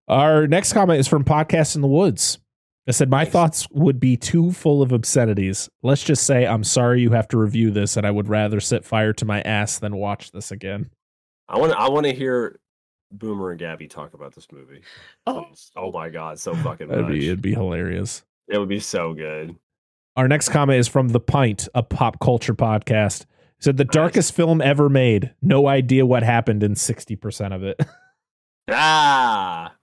Our next comment is from Podcast in the Woods. I said, My Nice. thoughts would be too full of obscenities. Let's just say I'm sorry you have to review this, and I would rather set fire to my ass than watch this again. I want to I want to hear Boomer and Gabby talk about this movie. Oh. Oh my god, so fucking That'd much. be, it'd be hilarious. It would be so good. Our next comment is from The Pint, a pop culture podcast. He said, The darkest film ever made. No idea what happened in 60% of it. Ah.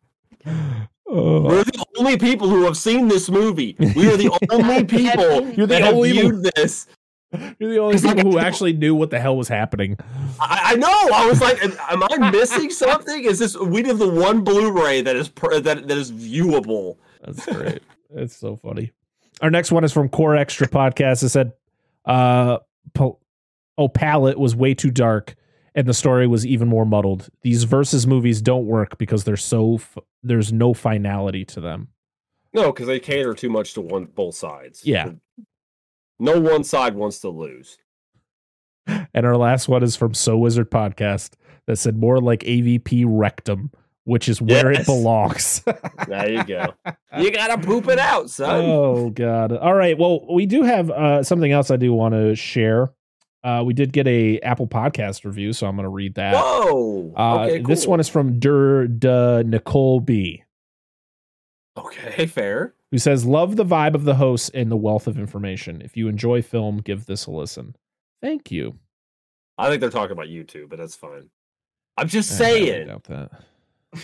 we're the only people who have seen this movie. We are the only people You're the that have only viewed this. You're the only It's like people who actually knew what the hell was happening. I, I know. I was like, am, am I missing something? Is this we have the one Blu-ray that is per, that that is viewable? That's great. it's so funny. Our next one is from Core Extra Podcast. It said, uh, pal- "Oh, Palette was way too dark, and the story was even more muddled. These versus movies don't work because they're so f- there's no finality to them. No, because they cater too much to one both sides. Yeah. No one side wants to lose. And our last one is from So Wizard Podcast that said more like AVP rectum, which is where Yes. it belongs. There you go. you gotta poop it out, son. oh God! All right. Well, we do have uh, something else I do want to share. Uh, we did get a Apple Podcast review, so I'm going to read that. Whoa. Uh, okay, This one is from Dur de Nicole B, okay. Fair. who says, "Love the vibe of the host and the wealth of information. If you enjoy film, give this a listen. Thank you." I think they're talking about you too, but that's fine. I'm just I saying. doubt that.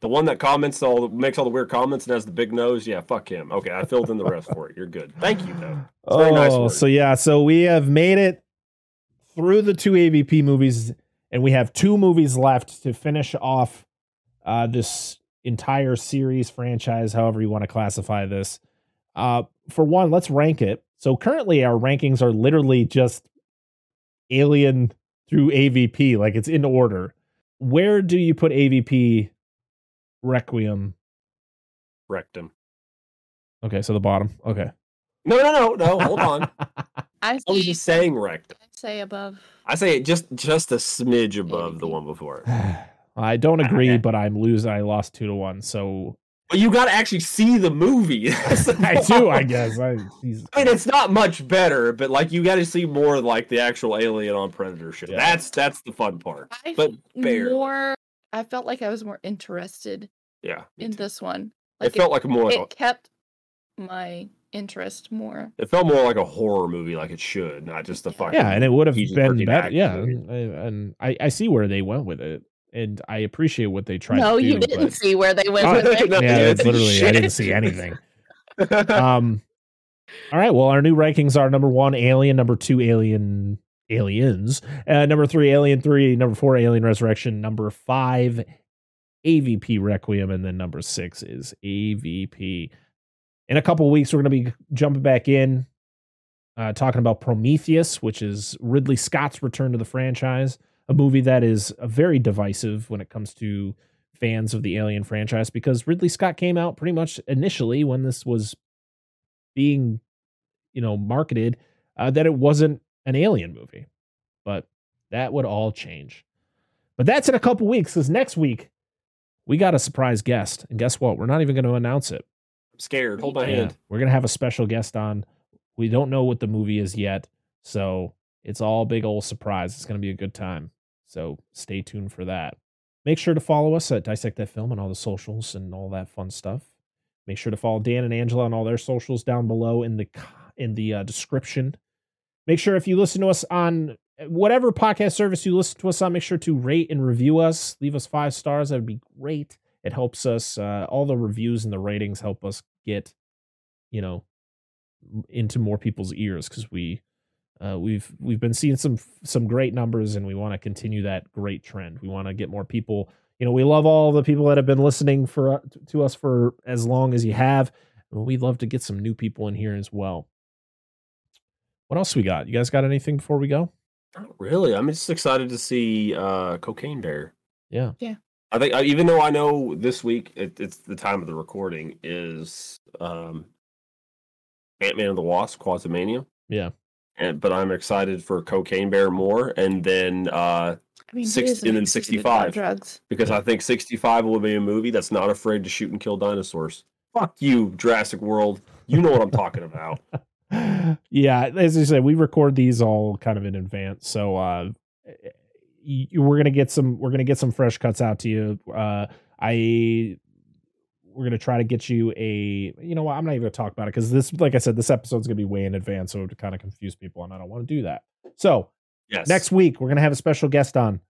The one that comments all makes all the weird comments and has the big nose. Yeah, fuck him. Okay, I filled in the rest for it. You're good. Thank you, though. It's very nice Oh, so yeah, so we have made it through the two AVP movies, and we have two movies left to finish off uh, this entire series franchise, however you want to classify this. Uh, for one, let's rank it. So currently, our rankings are literally just Alien through AVP, like it's in order. Where do you put AVP Requiem? Rectum. Okay, so the bottom. Okay. No, no, no, no. Hold on. I I was just saying rectum. I'd say above. I say just just a smidge above the one before. I don't ah, agree, Okay. but I'm losing. I lost two to one, so But you got to actually see the movie. I do. I guess. I, I mean, it's not much better, but like you got to see more like the actual alien on Predator shit. Yeah. That's that's the fun part. I But bare. more. I felt like I was more interested Yeah, in this one. it Like felt like more. It kept my interest more. it felt more like a horror movie, like it should, not just the fucking. yeah, and it would have been PG-13 better. Yeah, and, and I, I see where they went with it, and I appreciate what they tried. no, to do, you didn't but- see where they went Oh, with it. no, yeah, it's didn't see literally. I didn't see anything. um. All right. Well, our new rankings are number one, Alien. Number two, Alien. Aliens. Uh, number three, Alien Three. Number four, Alien Resurrection. Number five, AVP Requiem, and then number six is AVP. In a couple weeks, we're going to be jumping back in, uh, talking about Prometheus, which is Ridley Scott's return to the franchise, a movie that is uh, very divisive when it comes to fans of the Alien franchise because Ridley Scott came out pretty much initially when this was being, you know, marketed uh, that it wasn't an Alien movie, but that would all change. But that's in a couple weeks because next week we got a surprise guest, and guess what? We're not even going to announce it. I'm scared. Hold my Yeah, hand. we're gonna have a special guest on. We don't know what the movie is yet, so it's all big old surprise. It's gonna be a good time. So stay tuned for that. Make sure to follow us at Dissect That Film on all the socials and all that fun stuff. Make sure to follow Dan and Angela on all their socials down below in the in the uh, description. Make sure if you listen to us on whatever podcast service you listen to us on, make sure to rate and review us. Leave us five stars. That would be great. It helps us. Uh, all the reviews and the ratings help us get, you know, into more people's ears because we uh, we've we've been seeing some some great numbers and we want to continue that great trend. We want to get more people. You know, we love all the people that have been listening for uh, to us for as long as you have. We'd love to get some new people in here as well. What else we got? You guys got anything before we go? Not really. I'm just excited to see uh, Cocaine Bear. Yeah. Yeah. I think I, even though I know this week it, it's the time of the recording is um, Ant Man and the Wasp: Quantumania, Yeah. and but I'm excited for Cocaine Bear more, and then uh, I mean, Six- and then 65. drugs. because I think 65 will be a movie that's not afraid to shoot and kill dinosaurs. Fuck you, Jurassic World. You know what I'm talking about. yeah, as I said, we record these all kind of in advance, so uh, y- we're gonna get some we're gonna get some fresh cuts out to you. Uh, I we're gonna try to get you a you know what I'm not even gonna talk about it because this, like I said, this episode's gonna be way in advance, so to kind of confuse people, and I don't want to do that. So Yes. next week we're gonna have a special guest on,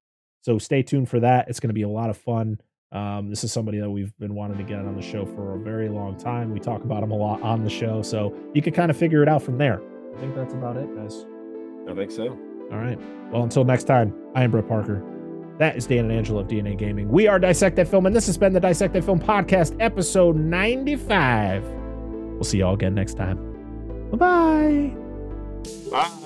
so stay tuned for that. It's gonna be a lot of fun. Um, this is somebody that we've been wanting to get on the show for a very long time. We talk about him a lot on the show, so you could kind of figure it out from there. I think that's about it, guys. I think so. All right. Well, until next time, I am Brett Parker. That is Dan and Angela of DNA Gaming. We are Dissect That Film, and this has been the Dissect That Film podcast, episode 95. We'll see y'all again next time. Bye bye. Bye.